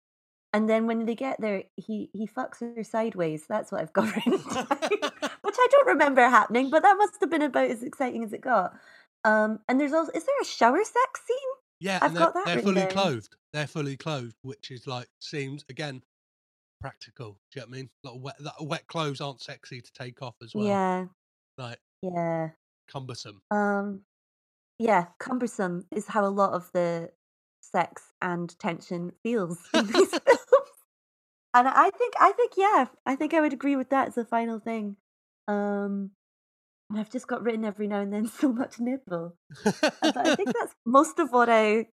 And then when they get there, he he fucks her sideways. That's what I've got [laughs] written down, [laughs] which I don't remember happening, but that must have been about as exciting as it got. Um, and there's also is there a shower sex scene? Yeah, I've and got that they're fully down. clothed. They're fully clothed, which is like seems again practical. Do you know what I mean? Like wet, that wet clothes aren't sexy to take off as well. Yeah, Like yeah. cumbersome. Um, yeah, cumbersome is how a lot of the sex and tension feels in these [laughs] films. And I think, I think, yeah, I think I would agree with that as a final thing. Um, and I've just got written every now and then [laughs] so much nipple. Uh, I think [laughs] that's most of what I.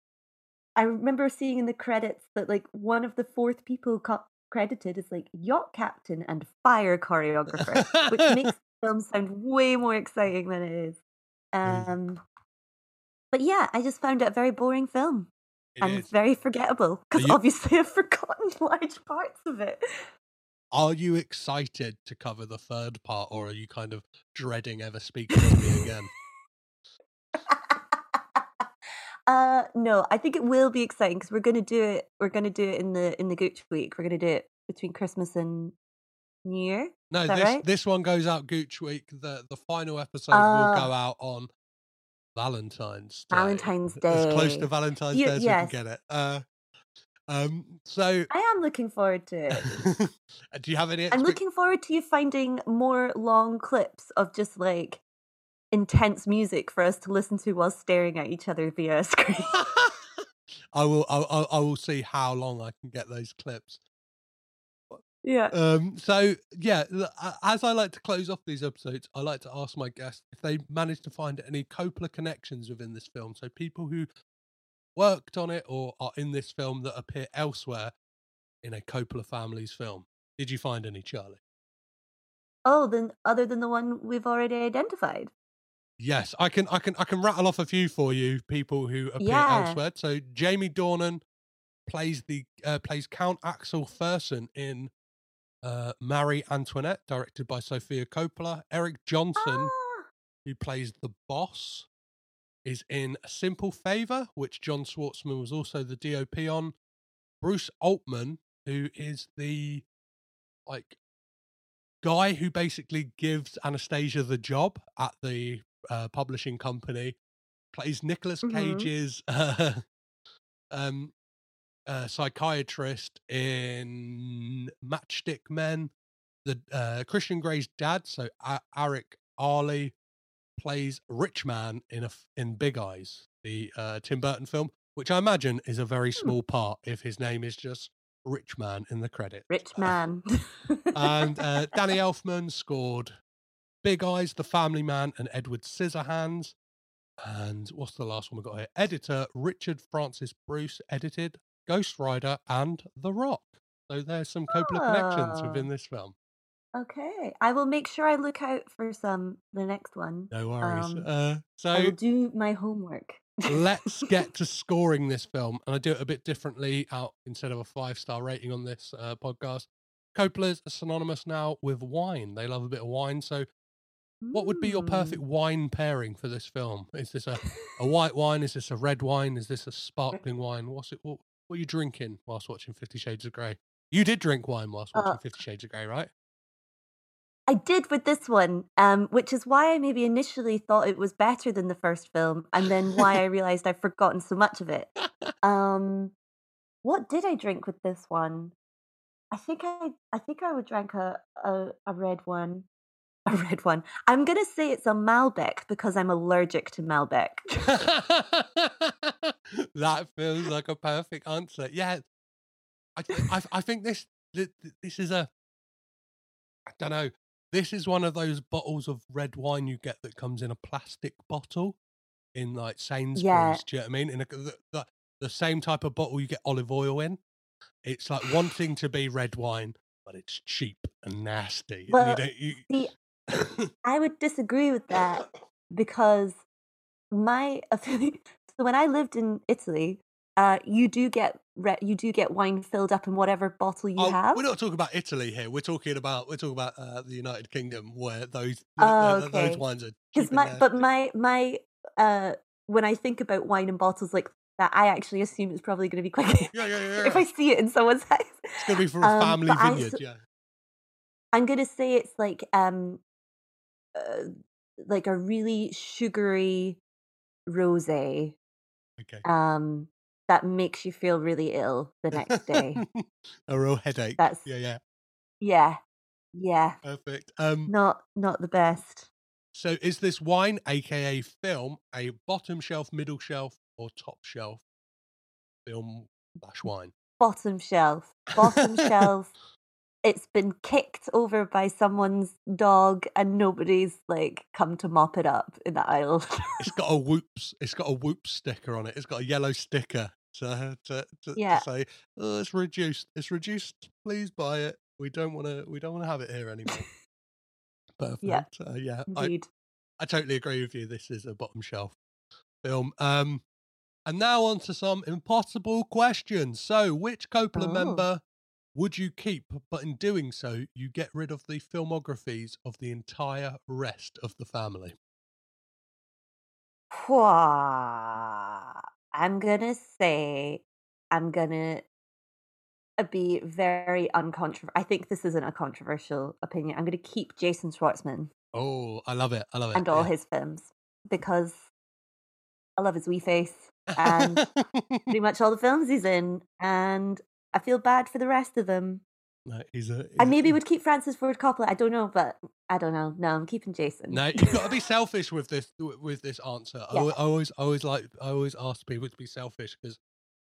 I remember seeing in the credits that like one of the fourth people co- credited is like yacht captain and fire choreographer, which makes [laughs] the film sound way more exciting than it is. Um, but yeah, I just found it a very boring film It and is. very forgettable because obviously I've forgotten large parts of it. Are you excited to cover the third part, or are you kind of dreading ever speaking to me again? [laughs] Uh, no, I think it will be exciting because we're going to do it. We're going to do it in the in the Gooch week. We're going to do it between Christmas and New Year. No, this right? this one goes out Gooch week. The the final episode Ah. will go out on Valentine's Day. Valentine's Day. As close to Valentine's You- Day as yes. we can get it. Uh, um, so I am looking forward to it. [laughs] do you have any? I'm looking forward to you finding more long clips of just like intense music for us to listen to while staring at each other via a [laughs] screen. [laughs] I will. I, I, I will see how long I can get those clips. yeah. Um. So yeah, as I like to close off these episodes, I like to ask my guests if they managed to find any Coppola connections within this film. So people who worked on it or are in this film that appear elsewhere in a Coppola family's film. Did you find any, Charlie? Oh, then other than the one we've already identified. Yes, I can. I can. I can rattle off a few for you. People who appear Yeah. elsewhere. So Jamie Dornan plays the uh, plays Count Axel Fersen in uh, Marie Antoinette, directed by Sofia Coppola. Eric Johnson, Ah, who plays the boss, is in A Simple Favor, which John Schwartzman was also the DOP on. Bruce Altman, who is the like guy who basically gives Anastasia the job at the uh, publishing company, plays Nicolas Mhm. Cage's [laughs] uh, um, uh, psychiatrist in Matchstick Men. The uh, Christian Grey's dad, so Eric Airlie, plays Rich Man in a in Big Eyes, the uh, Tim Burton film, which I imagine is a very Hmm. small part if his name is just Rich Man in the credit. rich man. and uh, [laughs] Danny Elfman scored Big Eyes, The Family Man, and Edward Scissorhands. And what's the last one we got here? Editor Richard Francis Bruce edited Ghost Rider and The Rock. So there's some Coppola connections Oh. within this film. Okay, I will make sure I look out for some the next one. No worries. Um, uh, I will so do my homework. let's [laughs] get to scoring this film. And I do it a bit differently out instead of a five star rating on this uh, podcast. Coppola's are synonymous now with wine. They love a bit of wine. So what would be your perfect Mm. wine pairing for this film? Is this a, a white wine? Is this a red wine? Is this a sparkling wine? What's it? What, what are you drinking whilst watching Fifty Shades of Grey? You did drink wine whilst watching Uh, Fifty Shades of Grey, right? I did with this one, um, which is why I maybe initially thought it was better than the first film, and then why I [laughs] realized I've forgotten so much of it. Um, what did I drink with this one? I think I, I think I would drink a, a, a red one. a red one. I'm gonna say it's a Malbec because I'm allergic to Malbec. [laughs] that feels like a perfect answer. Yeah, I, I, I think this th- th- this is a I don't know. This is one of those bottles of red wine you get that comes in a plastic bottle in like Sainsbury's. Yeah. Do you know what I mean? In a, the, the, the same type of bottle you get olive oil in. It's like wanting to be red wine, but it's cheap and nasty. and Well, you don't, you, see, [coughs] I would disagree with that because my [laughs] so when I lived in Italy, uh, you do get re- you do get wine filled up in whatever bottle you Oh, have. We're not talking about Italy here. We're talking about we're talking about uh, the United Kingdom, where those Oh, th- those wines are Because and my but my my uh when I think about wine in bottles like that, I actually assume it's probably going to be quite. [laughs] Yeah, yeah, yeah. [laughs] if I see it in someone's [laughs] house, It's gonna be for a Um, family I vineyard. s- yeah. I'm gonna say it's like um, uh, like a really sugary rosé. Okay. Um, that makes you feel really ill the next day. [laughs] a real headache. That's- yeah, yeah. yeah, yeah. Perfect. Um, Not not the best. so is this wine, aka film, a bottom shelf, middle shelf, or top shelf film slash wine? Bottom shelf. Bottom shelf. [laughs] It's been kicked over by someone's dog, and nobody's like come to mop it up in the aisle. It's got a whoops. It's got a whoops sticker on it. It's got a yellow sticker to to, to, Yeah. to say, "Oh, it's reduced. It's reduced. Please buy it. We don't want to. We don't want to have it here anymore." [laughs] Perfect. Yeah, Uh, yeah. I, Indeed. I totally agree with you. This is a bottom shelf film. Um, and now on to some impossible questions. So, which Coppola Oh. member would you keep? But in doing so, you get rid of the filmographies of the entire rest of the family. Wha- I'm gonna say I'm gonna uh, be very uncontroversial. I think this isn't a controversial opinion. I'm gonna keep Jason Schwartzman Oh, I love it. I love it. and all yeah. his films because I love his wee face and [laughs] pretty much all the films he's in, and I feel bad for the rest of them. No, he's a. I he's- maybe would keep Francis Ford Coppola. I don't know, but I don't know. No, I'm keeping Jason. No, you've got to be selfish with this with this answer. I, Yeah. al- I always, I always like, I always ask people to be selfish because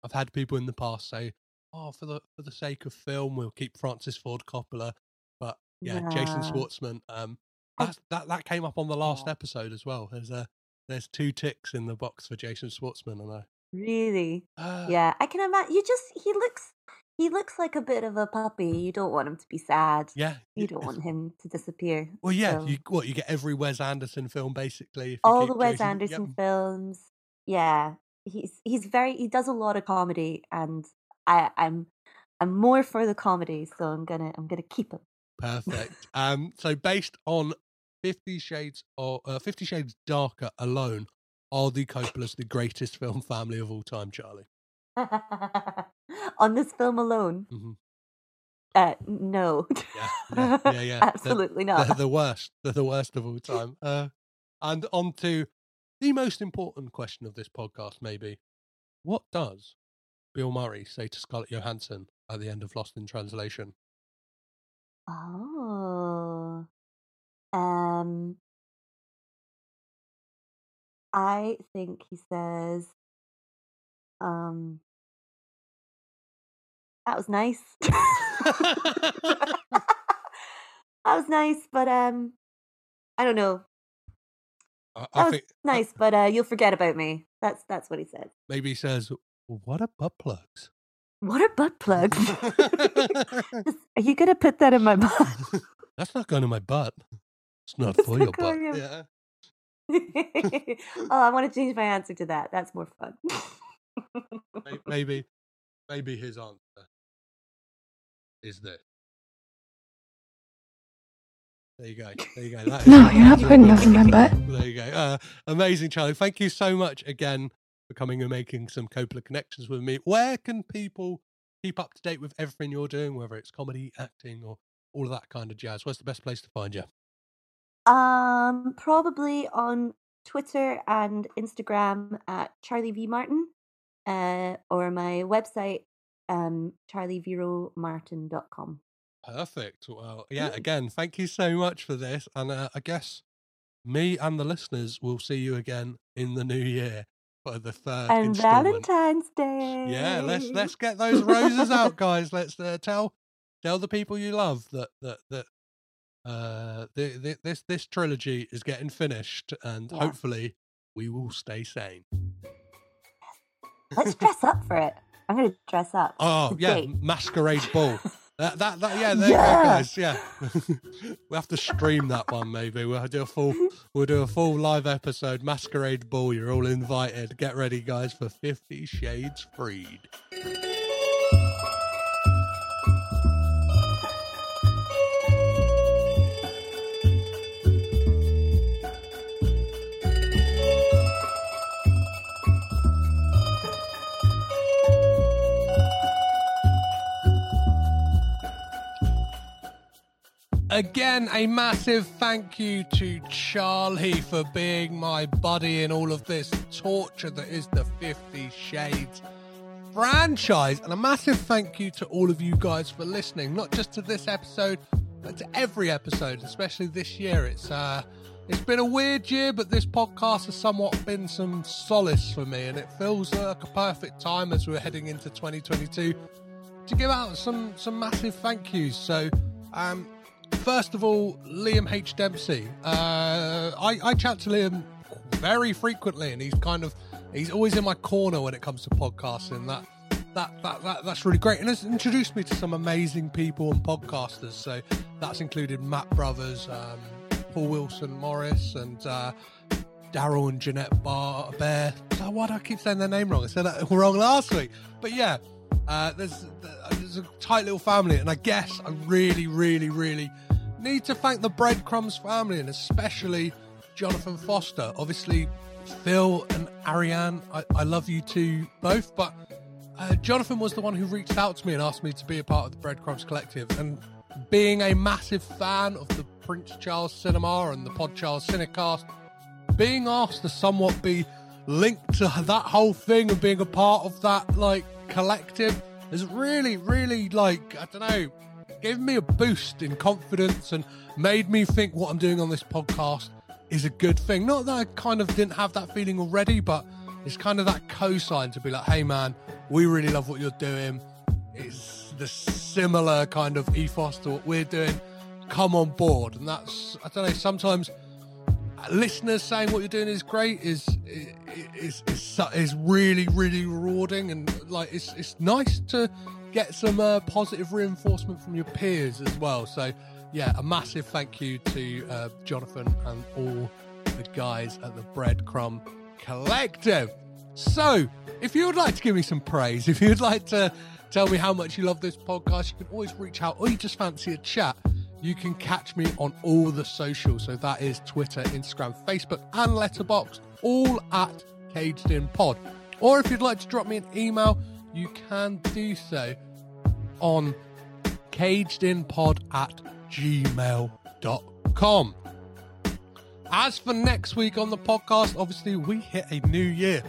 I've had people in the past say, "Oh, for the for the sake of film, we'll keep Francis Ford Coppola." But yeah, Jason Schwartzman. Um, I- that's, that that came up on the last Yeah. episode as well. There's a there's two ticks in the box for Jason Schwartzman, and I. Really? Uh, Yeah, I can imagine. You just he looks he looks like a bit of a puppy. You don't want him to be sad. Yeah. You don't want him to disappear. Well, yeah. So- You what you get every Wes Anderson film basically. if all the Wes Jason- yep. Anderson films. Yeah, he's he's very he does a lot of comedy, and I I'm I'm more for the comedy, so I'm gonna I'm gonna keep him. Perfect. [laughs] um, so based on Fifty Shades or uh, Fifty Shades Darker alone, are the Coppolas the greatest film family of all time, Charlie? [laughs] On this film alone, Mhm. uh, no, Yeah, yeah, yeah, [laughs] yeah. They're- absolutely They're, not. the worst. They're the worst of all time. Uh, and on to the most important question of this podcast, maybe. What does Bill Murray say to Scarlett Johansson at the end of Lost in Translation? Oh. Um I think he says um that was nice. [laughs] that was nice, but um I don't know. I, That was think nice, but uh you'll forget about me. That's that's what he said. maybe he says, "What are butt plugs?" What are butt plugs? [laughs] [laughs] are you gonna put that in my butt? That's not going in my butt. It's not It's for not your butt. in- Yeah. oh, I want to change my answer to that. That's more fun. May- [laughs] maybe maybe his answer is this. There you go. There you go. That No, you're not putting in my. There you go. Uh, amazing, Charlie. Thank you so much again for coming and making some Coppola connections with me. Where can people keep up to date with everything you're doing, whether it's comedy, acting, or all of that kind of jazz? Where's the best place to find you? Um, probably on Twitter and Instagram at Charlie V Martin, uh, or my website, um, charlieveromartin.com. Perfect. Well, yeah, again, thank you so much for this. And uh, I guess me and the listeners will see you again in the new year for the third And installment. Valentine's Day. Yeah, let's let's get those roses out, [laughs] guys. Let's uh, tell tell the people you love that that that uh the, the, this this trilogy is getting finished, and Yeah. hopefully we will stay sane. Let's dress up for it. I'm gonna dress up. Oh yeah, great. masquerade ball. [laughs] That, that, that, yeah, there Yeah. you go, guys. Yeah, [laughs] we have to stream that one. Maybe we'll do a full, we'll do a full live episode. Masquerade ball. You're all invited. Get ready, guys, for Fifty Shades Freed. Again, a massive thank you to Charlie for being my buddy in all of this torture that is the Fifty Shades franchise. And a massive thank you to all of you guys for listening, not just to this episode, but to every episode, especially this year. It's uh it's been a weird year, but this podcast has somewhat been some solace for me, and it feels like a perfect time as we're heading into 2022 to give out some some massive thank yous. So, um, first of all, Liam H Dempsey. Uh, I I chat to Liam very frequently, and he's kind of he's always in my corner when it comes to podcasting. That. That, that, that that's really great and has introduced me to some amazing people and podcasters so that's included Matt Brothers um, Paul Wilson Morris and uh, Daryl and Jeanette Bar Bear. So why do I keep saying their name wrong? I said that [laughs] wrong last week. But yeah, uh, there's there's a tight little family, and I guess I really, really, really need to thank the Breadcrumbs family, and especially Jonathan Foster. Obviously, Phil and Ariane, I, I love you two both, but uh, Jonathan was the one who reached out to me and asked me to be a part of the Breadcrumbs Collective. And being a massive fan of the Prince Charles Cinema and the Pod Charles Cinecast, being asked to somewhat be linked to that whole thing and being a part of that like collective has really, really like I don't know, given me a boost in confidence and made me think what I'm doing on this podcast is a good thing. Not that I kind of didn't have that feeling already, but it's kind of that cosign to be like, hey man, we really love what you're doing. It's the similar kind of ethos to what we're doing. Come on board, and that's I don't know. Sometimes listeners saying what you're doing is great is is is, is really really rewarding and like it's it's nice to get some uh, positive reinforcement from your peers as well. So yeah a massive thank you to uh, jonathan and all the guys at the breadcrumb collective. So if you would like to give me some praise if you'd like to tell me how much you love this podcast you can always reach out or you just fancy a chat you can catch me on all the socials. So that is Twitter, Instagram, Facebook, and Letterboxd, all at Caged In Pod. Or if you'd like to drop me an email, you can do so on cagedinpod at gmail.com. As for next week on the podcast, obviously we hit a new year.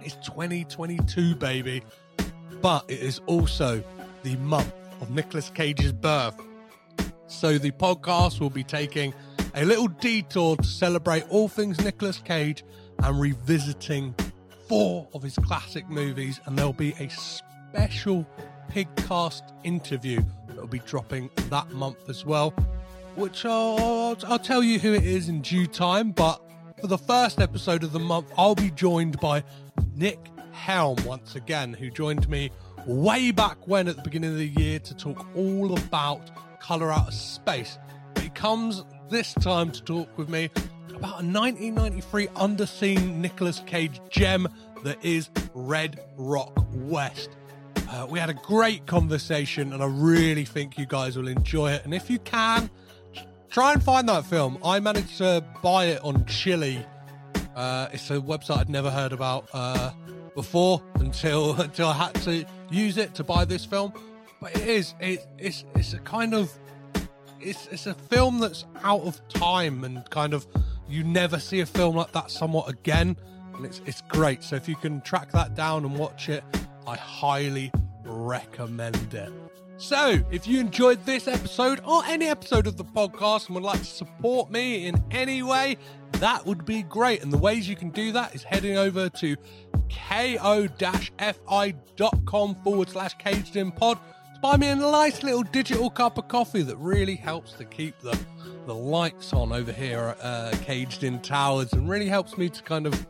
It's 2022, baby. But it is also the month of Nicolas Cage's birth. So the podcast will be taking a little detour to celebrate all things Nicolas Cage and revisiting four of his classic movies. And there'll be a special Pigcast interview that will be dropping that month as well, which I'll, I'll tell you who it is in due time. But for the first episode of the month, I'll be joined by Nick Helm once again, who joined me way back when at the beginning of the year to talk all about Colour Out of Space. He comes this time to talk with me about a 1993 underseen Nicolas Cage gem that is Red Rock West. Uh, we had a great conversation, and I really think you guys will enjoy it. And if you can, try and find that film. I managed to buy it on Chili. Uh, it's a website I'd never heard about uh, before until [laughs] until I had to use it to buy this film. But it is it, it's it's a kind of it's it's a film that's out of time and kind of you never see a film like that somewhat again, and it's it's great. So if you can track that down and watch it, I highly recommend it. So, if you enjoyed this episode or any episode of the podcast and would like to support me in any way, that would be great. And the ways you can do that is heading over to ko-fi.com forward slash caged in pod buy me a nice little digital cup of coffee that really helps to keep the, the lights on over here uh, Caged in Towers and really helps me to kind of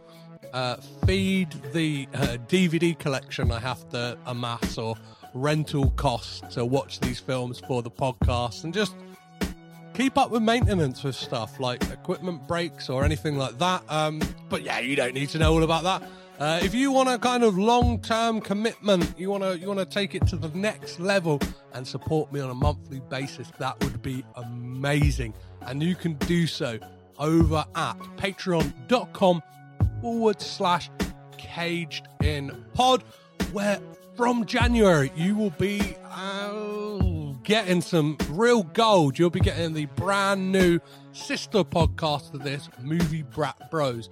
uh, feed the uh, DVD collection I have to amass or rental costs to watch these films for the podcast and just keep up with maintenance with stuff like equipment breaks or anything like that. Um, but yeah, you don't need to know all about that. Uh, if you want a kind of long-term commitment, you want to you want to take it to the next level and support me on a monthly basis, that would be amazing. And you can do so over at patreon.com forward slash caged in pod, where from January, you will be uh, getting some real gold. You'll be getting the brand new sister podcast of this, Movie Brat Bros,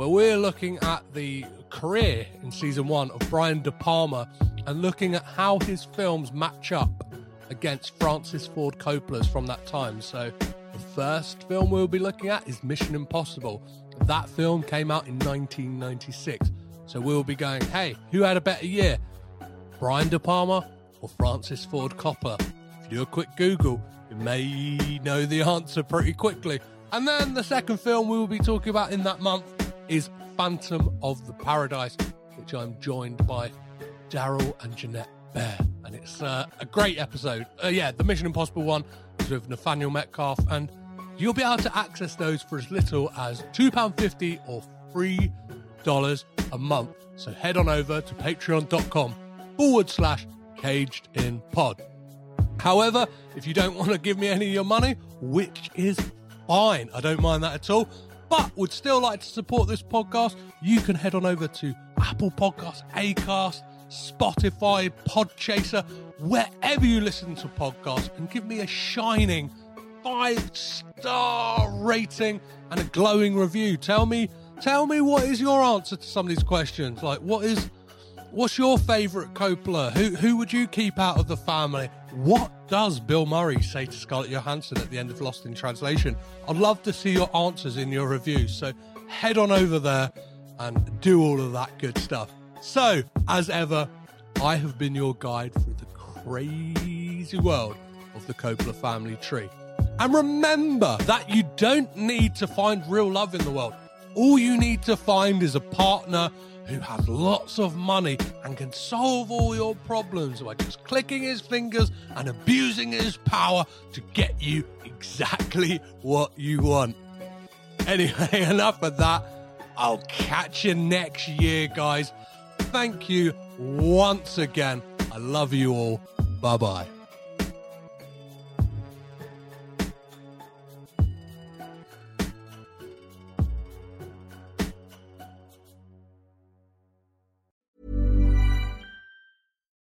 where we're looking at the career in season one of Brian De Palma and looking at how his films match up against Francis Ford Coppola's from that time. So, the first film we'll be looking at is Mission Impossible. That film came out in 1996. So, we'll be going, hey, who had a better year? Brian De Palma or Francis Ford Coppola? If you do a quick Google, you may know the answer pretty quickly. And then the second film we will be talking about in that month is Phantom of the Paradise, which I'm joined by Daryl and Jeanette Bear. And it's uh, a great episode. Uh, yeah, the Mission Impossible one is with Nathaniel Metcalf, and you'll be able to access those for as little as £2.50 or $3 a month. So head on over to patreon.com forward slash caged in pod. However, if you don't want to give me any of your money, which is fine, I don't mind that at all, but would still like to support this podcast, you can head on over to Apple Podcasts, Acast, Spotify, Podchaser, wherever you listen to podcasts, and give me a shining five star rating and a glowing review. Tell me, tell me what is your answer to some of these questions. Like, what is What's your favourite Coppola? Who who would you keep out of the family? What does Bill Murray say to Scarlett Johansson at the end of Lost in Translation? I'd love to see your answers in your reviews. So head on over there and do all of that good stuff. So, as ever, I have been your guide through the crazy world of the Coppola family tree. And remember that you don't need to find real love in the world. All you need to find is a partner who has lots of money and can solve all your problems by just clicking his fingers and abusing his power to get you exactly what you want. Anyway, [laughs] enough of that. I'll catch you next year, guys. Thank you once again. I love you all. Bye bye.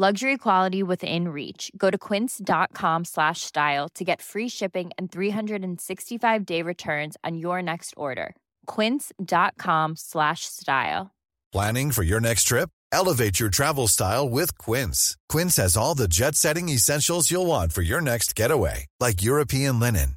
Luxury quality within reach. Go to quince.com slash style to get free shipping and 365 day returns on your next order. Quince.com slash style. Planning for your next trip? Elevate your travel style with Quince. Quince has all the jet setting essentials you'll want for your next getaway, like European linen,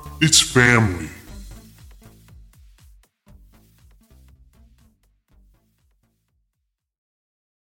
it's family.